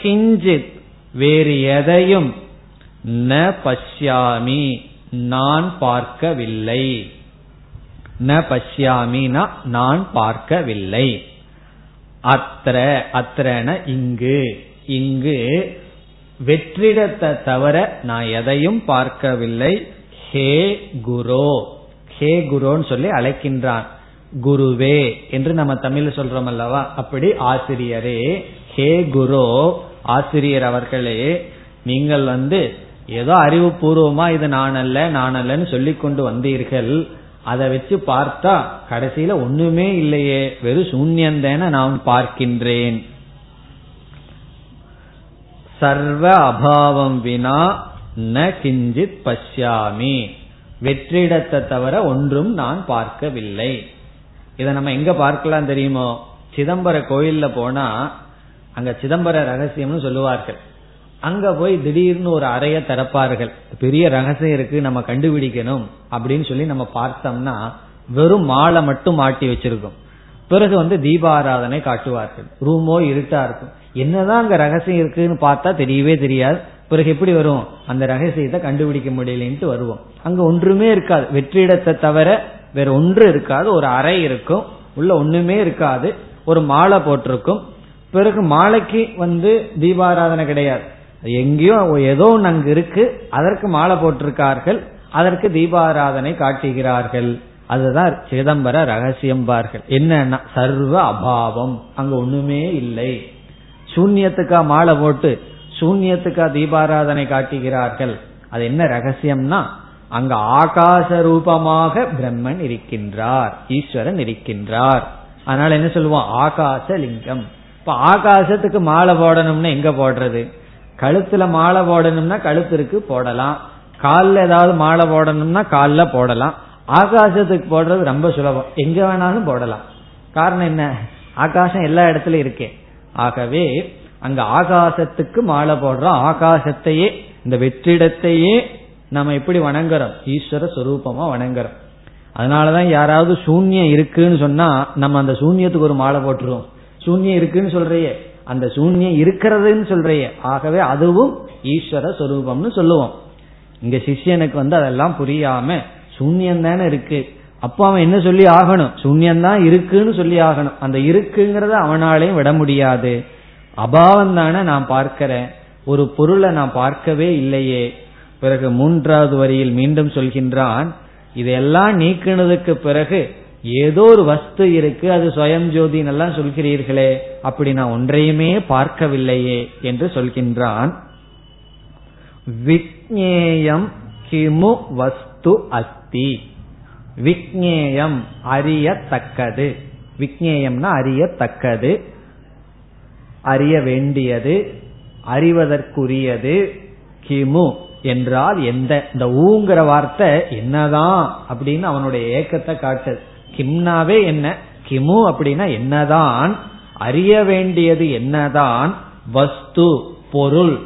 கிஞ்சித் வேறு எதையும் ந பஷ்யாமி. நான் பார்க்கவில்லை. ந பஷ்யாமினா நான் பார்க்கவில்லை. அத்திர அத்திரன இங்கு. இங்கு வெற்றிடத்தை தவிர நான் எதையும் பார்க்கவில்லை. ஹே குரோ. ஹே குரோன்னு சொல்லி அழைக்கின்றான். குருவே என்று நம்ம தமிழ் சொல்றோம் அல்லவா? அப்படி ஆசிரியரே ஹே குரு ஆசிரியர் அவர்களே நீங்கள் வந்து ஏதோ அறிவுபூர்வமா இது நான் அல்ல நான் அல்லன்னு சொல்லி கொண்டு வந்தீர்கள். அதை வச்சு பார்த்தா கடைசியில ஒண்ணுமே இல்லையே. வெறும் சூன்யந்தேன நான் பார்க்கின்றேன். சர்வ அபாவம் வினா ந கிஞ்சித் பஷ்யாமி. வெற்றிடத்தை தவிர ஒன்றும் நான் பார்க்கவில்லை. இதை நம்ம எங்க பார்க்கலாம் தெரியுமோ? சிதம்பர கோயில்ல போனா அங்க சிதம்பர ரகசியம்னு சொல்லுவார்கள். அங்க போய் திடீர்னு ஒரு அறைய திறப்பார்கள். பெரிய ரகசியம் இருக்கு நம்ம கண்டுபிடிக்கணும் அப்படின்னு சொல்லி நம்ம பார்த்தோம்னா வெறும் மாலை மட்டும் மாட்டி வச்சிருக்கோம். பிறகு வந்து தீபாராதனை காட்டுவார்கள். ரூமோ இருட்டா இருக்கும். என்னதான் அங்க ரகசியம் இருக்குன்னு பார்த்தா தெரியவே தெரியாது. பிறகு எப்படி வரும்? அந்த ரகசியத்தை கண்டுபிடிக்க முடியலன்ட்டு வருவோம். அங்க ஒன்றுமே இருக்காது. வெற்றிடத்தை தவிர வேற ஒன்று இருக்காது. ஒரு அறை இருக்கும். உள்ள ஒண்ணுமே இருக்காது. ஒரு மாலை போட்டிருக்கும். பிறகு மாலைக்கு வந்து தீபாராதனை கிடையாது. எங்கேயோ ஏதோ ஒன்று அங்கு இருக்கு. அதற்கு மாலை போட்டிருக்கார்கள். அதற்கு தீபாராதனை காட்டுகிறார்கள். அதுதான் சிதம்பர ரகசியம் பார்கள். என்னன்னா சர்வ அபாவம். அங்க ஒண்ணுமே இல்லை. சூன்யத்துக்கா மாலை போட்டு சூன்யத்துக்கா தீபாராதனை காட்டுகிறார்கள். அது என்ன ரகசியம்னா அங்க ஆகாச ரூபமாக பிரம்மன் இருக்கின்றார் ஈஸ்வரன் இருக்கின்றார். அதனால என்ன சொல்லுவோம்? ஆகாச லிங்கம் இப்ப ஆகாசத்துக்கு மாலை போடணும்னா எங்க போடுறது? கழுத்துல மாலை போடணும்னா கழுத்திற்கு போடலாம். காலில் ஏதாவது மாலை போடணும்னா காலில் போடலாம். ஆகாசத்துக்கு போடுறது ரொம்ப சுலபம். எங்க வேணாலும் போடலாம். காரணம் என்ன? ஆகாசம் எல்லா இடத்துலயும் இருக்கே. ஆகவே அங்க ஆகாசத்துக்கு மாலை போடுறோம். ஆகாசத்தையே இந்த வெற்றிடத்தையே நம்ம எப்படி வணங்குறோம்? ஈஸ்வர சுரூபமா வணங்குறோம். அதனாலதான் யாராவது சூன்யம் இருக்குன்னு சொன்னா நம்ம அந்த சூன்யத்துக்கு ஒரு மாலை போட்டுருவோம். சூன்யம் இருக்குன்னு சொல்றையே அந்த சூன்யம் இருக்கிறதுன்னு சொல்றையே ஆகவே அதுவும் ஈஸ்வர சொரூபம்னு சொல்லுவோம். இங்க சிஷ்யனுக்கு வந்து அதெல்லாம் புரியாம சூன்யம் தானே இருக்கு. அப்போ அவன் என்ன சொல்லி ஆகணும்? சூன்யம்தான் இருக்குன்னு சொல்லி ஆகணும். அந்த இருக்குங்கிறத அவனாலையும் விட முடியாது. அபாவம் தானே நான் பார்க்கிறேன். ஒரு பொருளை நான் பார்க்கவே இல்லையே. பிறகு மூன்றாவது வரியில் மீண்டும் சொல்கின்றான் இதெல்லாம் நீக்கினதுக்கு பிறகு ஏதோ ஒரு வஸ்து இருக்கு அது சுயம் ஜோதினெல்லாம் எல்லாம் சொல்கிறீர்களே. அப்படி நான் ஒன்றையுமே பார்க்கவில்லையே என்று சொல்கின்றான். விக்னேயம் கிமு வஸ்து அஸ்தி. விக்னேயம் அறியத்தக்கது. விக்னேயம்னா அறியத்தக்கது. அறிய வேண்டியது அறிவதற்குரியது கிமு என்றால் எந்த? இந்த ஊங்கிற வார்த்தை என்னதான் அப்படின்னு அவனுடைய ஏக்கத்தை காட்டுது. கிம்னாவே என்ன? கிமு அப்படின்னா என்னதான்? அறிய வேண்டியது என்னதான்? வஸ்து பொருள்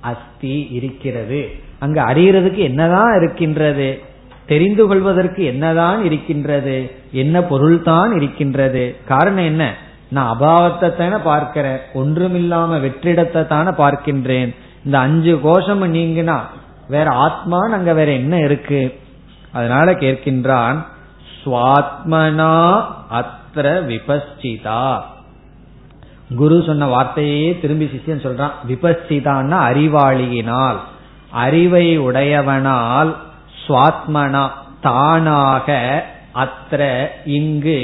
அஸ்தி இருக்கிறது. அங்க அறியறதுக்கு என்னதான் இருக்கின்றது? தெரிந்து கொள்வதற்கு என்னதான் இருக்கின்றது? என்ன பொருள் தான் இருக்கின்றது? காரணம் என்ன? நான் அபாவத்தை தானே பார்க்கிறேன். ஒன்றுமில்லாம வெற்றிடத்தை தானே பார்க்கின்றேன். இந்த அஞ்சு கோஷம் நீங்கினா வேற ஆத்மான்னு அங்க வேற என்ன இருக்கு? அதனால கேட்கின்றான் சுவாத்மனா அத்திர விபஸ்சிதா. குரு சொன்ன வார்த்தையே திரும்பி சிஷ்யன் சொல்றான் விபஸ்சிதான்னா அறிவாளியினால். அறிவை உடையவனால் சுவாத்மனா தானாக அத்த இங்கு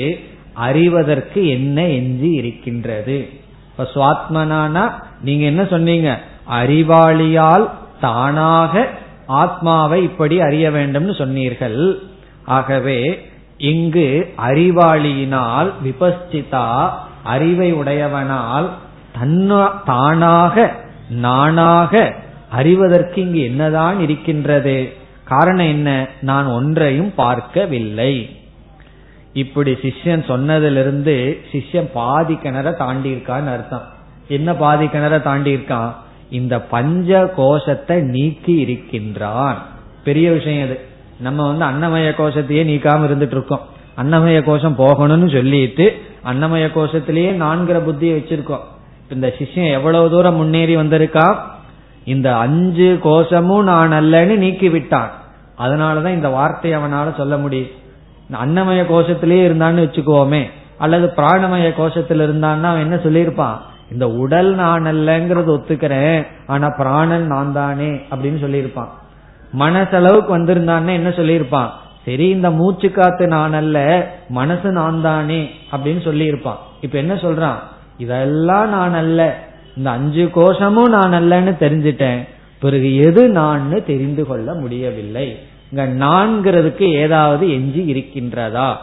அறிவதற்கு என்ன எஞ்சி இருக்கின்றது. இப்ப சுவாத்மனானா நீங்க என்ன சொன்னீங்க? அறிவாளியால் தானாக ஆத்மாவை இப்படி அறிய வேண்டும்னு சொன்னீர்கள். ஆகவே இங்கு அறிவாளியினால் விபஸ்திதா அறிவை உடையவனால் தானாக நானாக அறிவதற்கு இங்கு என்னதான் இருக்கின்றது? காரணம் என்ன? நான் ஒன்றையும் பார்க்கவில்லை. இப்படி சிஷ்யன் சொன்னதிலிருந்து சிஷ்யன் பாதி கிணற தாண்டி இருக்கான்னு அர்த்தம். என்ன பாதி கிணற தாண்டி இருக்கான் இந்த பஞ்ச கோஷத்தை நீக்கி இருக்கின்றான். பெரிய விஷயம் அது நம்ம வந்து அன்னமய கோஷத்தையே நீக்காம இருந்துட்டு இருக்கோம் அன்னமய கோஷம் போகணும்னு சொல்லிட்டு அன்னமய கோஷத்திலேயே நான்கிற புத்தியை வச்சிருக்கோம். இந்த சிஷ்யம் எவ்வளவு தூரம் முன்னேறி வந்திருக்கா இந்த அஞ்சு கோஷமும் நான் அல்லன்னு நீக்கி விட்டான் அதனாலதான் இந்த வார்த்தை அவனால சொல்ல முடியும். அன்னமய கோஷத்திலேயே இருந்தான்னு வச்சுக்கோமே. அல்லது பிராணமய கோஷத்தில் இருந்தான்னா அவன் என்ன சொல்லியிருப்பான்? இந்த உடல் நான் அல்லங்கிறது ஒத்துக்கிறேன் ஆனா பிராணன் நான் தானே அப்படின்னு சொல்லியிருப்பான். மனசளவுக்கு வந்திருந்தான்னு என்ன சொல்லியிருப்பான்? சரி இந்த மூச்சு காத்து நான் அல்ல மனசு நான் தானே அப்படின்னு சொல்லியிருப்பான். இப்ப என்ன சொல்றான்? இதெல்லாம் நான் அல்ல இந்த அஞ்சு கோஷமும் நான் அல்லன்னு தெரிஞ்சிட்டேன். பிறகு எது நான் தெரிந்து கொள்ள முடியவில்லை. இங்க நான்கிறதுக்கு ஏதாவது எஞ்சி இருக்கின்றதா?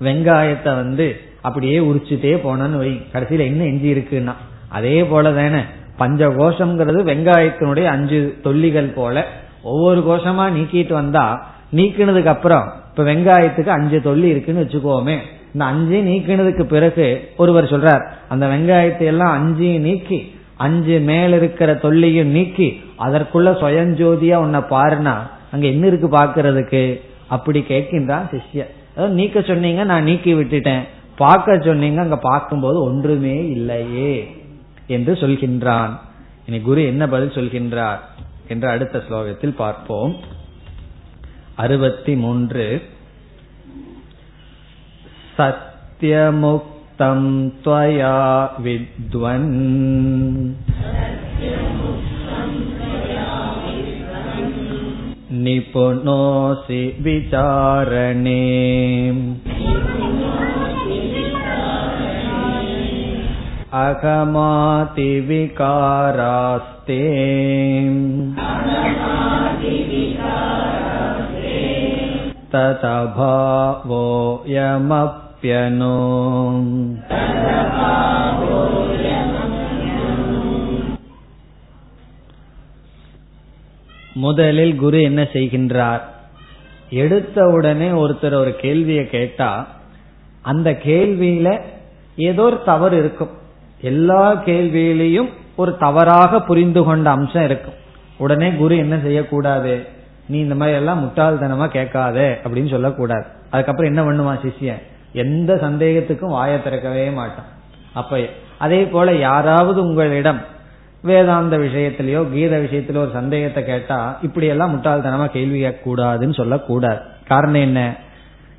வெங்காயத்தை வந்து அப்படியே உரிச்சுட்டே போனோன்னு வை. கடைசியில என்ன எஞ்சி இருக்குன்னா? அதே போல தானே பஞ்ச கோஷம்ங்கிறது வெங்காயத்தினுடைய அஞ்சு தொல்லிகள் போல. ஒவ்வொரு கோஷமா நீக்கிட்டு வந்தா நீக்கினதுக்கு அப்புறம் இப்ப வெங்காயத்துக்கு அஞ்சு தொல்லி இருக்குன்னு வச்சுக்கோமே. இந்த அஞ்சு நீக்கினதுக்கு பிறகு ஒருவர் சொல்றார் அந்த வெங்காயத்தை எல்லாம் அஞ்சையும் நீக்கி அஞ்சு மேல இருக்கிற தொல்லியும் நீக்கி அதற்குள்ள சுயஞ்சோதியா உன்னை பாருனா அங்க என்ன இருக்கு பாக்குறதுக்கு அப்படி கேட்கின்றான் சிஷ்யன் அதாவது நீக்க சொன்னீங்க நான் நீக்கி விட்டுட்டேன் பார்க்க சொன்னீங்க அங்க பார்க்கும்போது ஒன்றுமே இல்லையே என்று சொல்கின்றான் இனி குரு என்ன பதில் சொல்கின்றார் என்று அடுத்த ஸ்லோகத்தில் பார்ப்போம் அறுபத்தி மூன்று சத்தியமுக்த उक्तं त्वया विद्वन् निपुणोऽसि विचारणे अगमातिविकारास्ते ततभावोऽयमप्यनो முதலில் குரு என்ன செய்கின்றார்? எடுத்தவுடனே ஒருத்தர் ஒரு கேள்வியை கேட்டா அந்த கேள்வியில ஏதோ ஒரு தவறு இருக்கும். எல்லா கேள்வியிலையும் ஒரு தவறாக புரிந்து கொண்ட அம்சம் இருக்கும். உடனே குரு என்ன செய்யக்கூடாது? நீ இந்த மாதிரி எல்லாம் முட்டாள்தனமா கேட்காத அப்படின்னு சொல்லக்கூடாது. அதுக்கப்புறம் என்ன பண்ணுவான் சிஷ்யன்? எந்த சந்தேகத்துக்கும் வாயை திறக்கவே மாட்டான். அப்ப அதே போல யாராவது உங்களிடம் வேதாந்த விஷயத்திலயோ கீத விஷயத்திலோ ஒரு சந்தேகத்தை கேட்டா இப்படி எல்லாம் முட்டாள்தனமா கேள்வி கேட்கக்கூடாதுன்னு சொல்லக்கூடாது. காரணம் என்ன?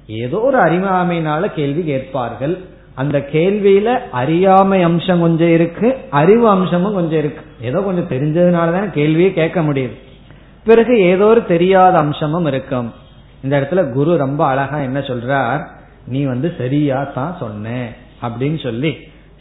ஏதோ ஒரு அறிவாமையினால கேள்வி கேட்பார்கள். அந்த கேள்வியில அறியாமை அம்சம் கொஞ்சம் இருக்கு அறிவு அம்சமும் கொஞ்சம் இருக்கு. ஏதோ கொஞ்சம் தெரிஞ்சதுனாலதான் கேள்வியே கேட்க முடியுது. பிறகு ஏதோ ஒரு தெரியாத அம்சமும் இருக்கும். இந்த இடத்துல குரு ரொம்ப அழகா என்ன சொல்றார்? நீ வந்து சரியா தான் சொன்ன அப்படின்னு சொல்லி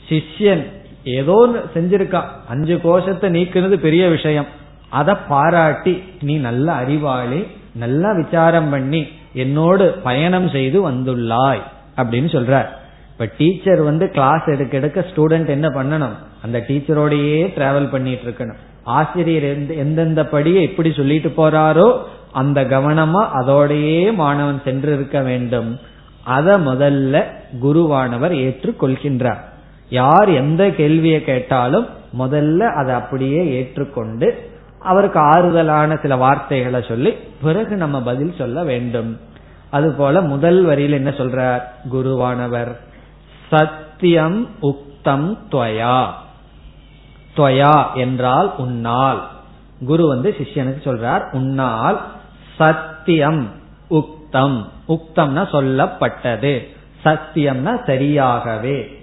சிஷ்யன் ஏதோ செஞ்சிருக்கான் அஞ்சு கோஷத்தை நீக்கிறது பெரிய விஷயம். அதை பாராட்டி நீ நல்ல அறிவாளி நல்லா விசாரம் பண்ணி என்னோடு பயணம் செய்து வந்துள்ளாய் அப்படின்னு சொல்ற இப்ப டீச்சர் வந்து கிளாஸ் எடுக்க எடுக்க ஸ்டூடெண்ட் என்ன பண்ணணும்? அந்த டீச்சரோடையே டிராவல் பண்ணிட்டு இருக்கணும் ஆசிரியர் எந்தெந்த படியை எப்படி சொல்லிட்டு போறாரோ அந்த கவனமா அதோடையே மாணவன் சென்று இருக்க வேண்டும். அத முதல்ல குருவானவர் ஏற்றுக்கொள்கின்றார். யார் எந்த கேள்வியை கேட்டாலும் முதல்ல அதை அப்படியே ஏற்றுக்கொண்டு அவருக்கு ஆறுதலான சில வார்த்தைகளை சொல்லி பிறகு நம்ம பதில் சொல்ல வேண்டும். அதுபோல முதல் வரியில் என்ன சொல்றார்? குருவானவர். சத்தியம் உக்தம் துவயா. துவயா என்றால் உன்னால். குரு வந்து சிஷ்யனுக்கு சொல்றார் உன்னால் சத்தியம் உக்தம். உக்தம்னா சொல்லப்பட்டது. சத்தியம்னா சரியாகவே.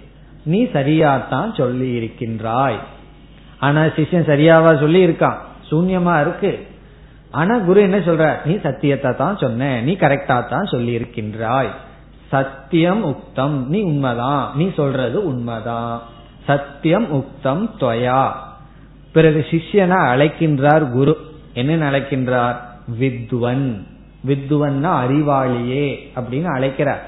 நீ சரியாத்தான் சொல்லி இருக்கின்றாய் ஆனா சிஷ்யன் சரியாவா சொல்லி இருக்கான் சூன்யமா இருக்கு. ஆனா குரு என்ன சொல்ற நீ சத்தியத்தை தான் சொன்ன. நீ கரெக்டா தான் சொல்லி இருக்கின்றாய் சத்தியம் உக்தம். நீ உண்மைதான். நீ சொல்றது உண்மைதான். சத்தியம் உக்தம் துவயா. பிறகு சிஷ்யனை அழைக்கின்றார் குரு. என்ன அழைக்கின்றார்? வித்வன். வித்வன்னா அறிவாளியே அப்படின்னு அழைக்கிறார்.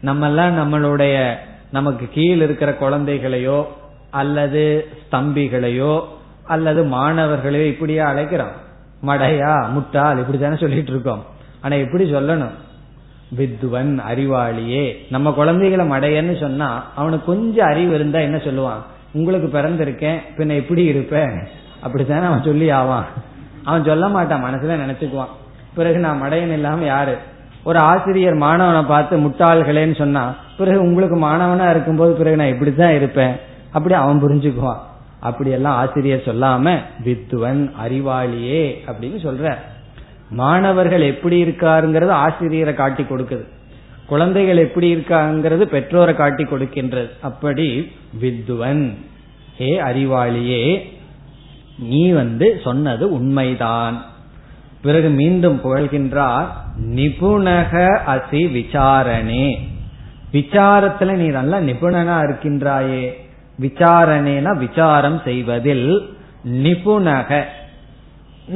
நம்ம எல்லாம் நம்மளுடைய நமக்கு கீழ் இருக்கிற குழந்தைகளையோ அல்லது ஸ்தம்பிகளையோ அல்லது மாணவர்களையோ இப்படியே அழைக்கிறோம். மடையா முட்டாள் இப்படித்தானே சொல்லிட்டு இருக்கோம். ஆனா எப்படி சொல்லணும்? வித்வன் அறிவாளியே. நம்ம குழந்தைகளை மடையன்னு சொன்னா அவனுக்கு கொஞ்சம் அறிவு இருந்தா என்ன சொல்லுவான்? உங்களுக்கு பிறந்திருக்கேன் பின்ன எப்படி இருப்பேன்? அப்படித்தானே அவன் சொல்லி ஆவான். அவன் சொல்ல மாட்டான் மனசுல நினைச்சுக்குவான். பிறகு நான் மடையன் இல்லாம யாரு? ஒரு ஆசிரியர் மாணவனை பார்த்து முட்டாள்களேன்னு சொன்னா பிறகு உங்களுக்கு மாணவனா இருக்கும்போது பிறகு நான் இப்படித்தான் இருப்பேன். அப்படி அவன் புரிஞ்சுக்குவான். அப்படியெல்லாம் ஆசிரியர் சொல்லாம வித்துவன் அறிவாளியே அப்படின்னு சொல்ற மாணவர்கள் எப்படி இருக்காருங்கிறது ஆசிரியரை காட்டி கொடுக்குது. குழந்தைகள் எப்படி இருக்காங்கிறது பெற்றோரை காட்டி கொடுக்கின்றது. அப்படி வித்துவன் ஹே அறிவாளியே நீ வந்து சொன்னது உண்மைதான். பிறகு மீண்டும் புகழ்கின்றார் நிபுணக அசி விசாரணே. விசாரத்துல நீ நல்ல நிபுணனா இருக்கின்றாயே. விசாரணேனா விசாரம் செய்வதில் நிபுணக.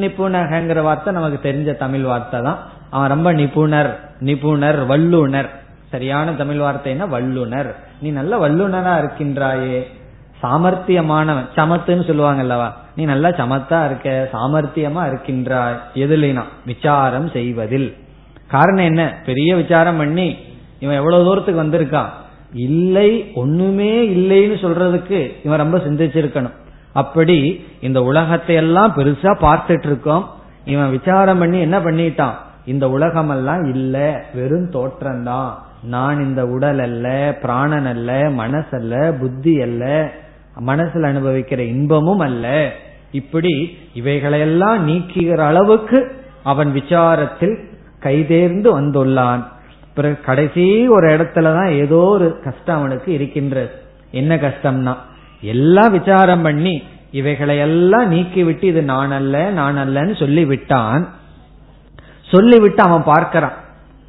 நிபுணகங்கிற வார்த்தை நமக்கு தெரிஞ்ச தமிழ் வார்த்தை தான். அவன் ரொம்ப நிபுணர் நிபுணர் வல்லுனர். சரியான தமிழ் வார்த்தைன்னா வல்லுனர். நீ நல்ல வல்லுனரா இருக்கின்றாயே. சாமர்த்தியமானவன் சமத்துன்னு சொல்லுவாங்கல்லவா நீ நல்லா சமத்தா இருக்க சாமர்த்தியமா இருக்கின்றாய். எதுலாம் விசாரம் செய்வதில். காரணம் என்ன? பெரிய விசாரம் பண்ணி இவன் எவ்வளவு தூரத்துக்கு வந்திருக்கான்? இல்லை ஒண்ணுமே இல்லைன்னு சொல்றதுக்கு இவன் ரொம்ப சிந்திச்சிருக்கணும். அப்படி இந்த உலகத்தை எல்லாம் பெருசா பார்த்துட்டு இருக்கோம். இவன் விசாரம் பண்ணி என்ன பண்ணிட்டான்? இந்த உலகம் எல்லாம் இல்ல வெறும் தோற்றம்தான். நான் இந்த உடல் அல்ல பிராணன் அல்ல மனசல்ல புத்தி அல்ல மனசுல அனுபவிக்கிற இன்பமும் அல்ல. இப்படி இவைகளையெல்லாம் நீக்குகிற அளவுக்கு அவன் விசாரத்தில் கைதேர்ந்து வந்துள்ளான். பிறகு கடைசி ஒரு இடத்துலதான் ஏதோ ஒரு கஷ்டம் அவனுக்கு இருக்கின்றது. என்ன கஷ்டம்னா எல்லாம் விசாரம் பண்ணி இவைகளை எல்லாம் நீக்கிவிட்டு இது நான் அல்ல நான் அல்லன்னு சொல்லி விட்டான் சொல்லிவிட்டு அவன் பார்க்கிறான்.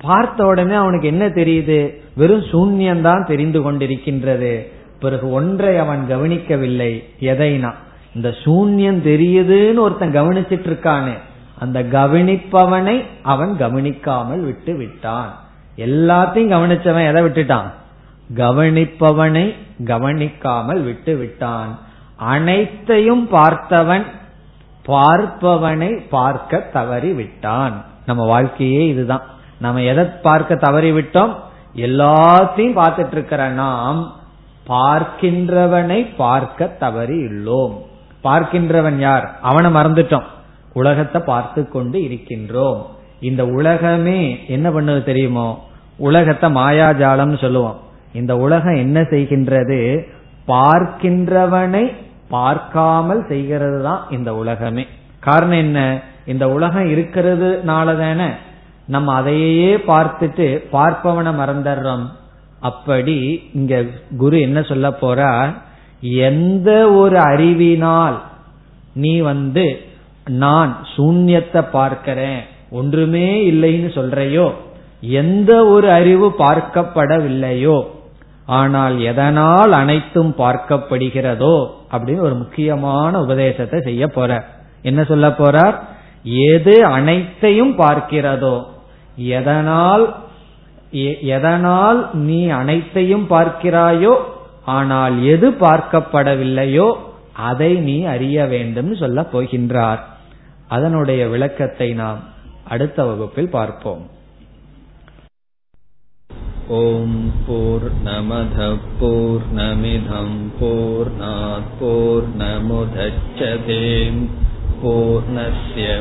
பார்த்த உடனே அவனுக்கு என்ன தெரியுது? வெறும் சூன்யம்தான் தெரிந்து கொண்டிருக்கின்றது. பிறகு ஒன்றை அவன் கவனிக்கவில்லை. எதைனா இந்த சூன்யம் தெரியுதுன்னு ஒருத்தன் கவனிச்சிட்டு இருக்கானே அந்த கவனிப்பவனை அவன் கவனிக்காமல் விட்டு விட்டான். எல்லாத்தையும் கவனிச்சவன் எதை விட்டுட்டான்? கவனிப்பவனை கவனிக்காமல் விட்டு விட்டான். அனைத்தையும் பார்த்தவன் பார்ப்பவனை பார்க்க தவறி விட்டான். நம்ம வாழ்க்கையே இதுதான். நம்ம எதை பார்க்க தவறி விட்டோம்? எல்லாத்தையும் பார்த்துட்டு இருக்கிற நாம் பார்க்கின்றவனை பார்க்க தவறி உள்ளோம். பார்க்கின்றவன் யார்? அவனை மறந்துட்டோம். உலகத்தை பார்த்து கொண்டு இருக்கின்றோம். இந்த உலகமே என்ன பண்ணது தெரியுமோ? உலகத்தை மாயாஜாலம்னு சொல்லுவோம். இந்த உலகம் என்ன செய்கின்றது? பார்க்கின்றவனை பார்க்காமல் செய்கிறது தான் இந்த உலகமே. காரணம் என்ன? இந்த உலகம் இருக்கிறதுனால தானே நம்ம அதையே பார்த்துட்டு பார்ப்பவனை மறந்துடுறோம். அப்படி இங்க குரு என்ன சொல்ல போறார்? எந்த ஒரு அறிவினால் நீ வந்து நான் சூன்யத்தை பார்க்கிறேன் ஒன்றுமே இல்லைன்னு சொல்றையோ? எந்த ஒரு அறிவு பார்க்கப்படவில்லையோ? ஆனால் எதனால் அனைத்தும் பார்க்கப்படுகிறதோ? அப்படின்னு ஒரு முக்கியமான உபதேசத்தை செய்ய போறார். என்ன சொல்ல போறார்? எது அனைத்தையும் பார்க்கிறதோ எதனால் எதனால் நீ அனைத்தையும் பார்க்கிறாயோ ஆனால் எது பார்க்கப்படவில்லையோ அதை நீ அறிய வேண்டும் சொல்ல போகின்றார். அதனுடைய விளக்கத்தை நாம் அடுத்த வகுப்பில் பார்ப்போம். ஓம் போர் நமத போர் நமிதம் போர் போர் நமுதச்சதேம் பூர்ணய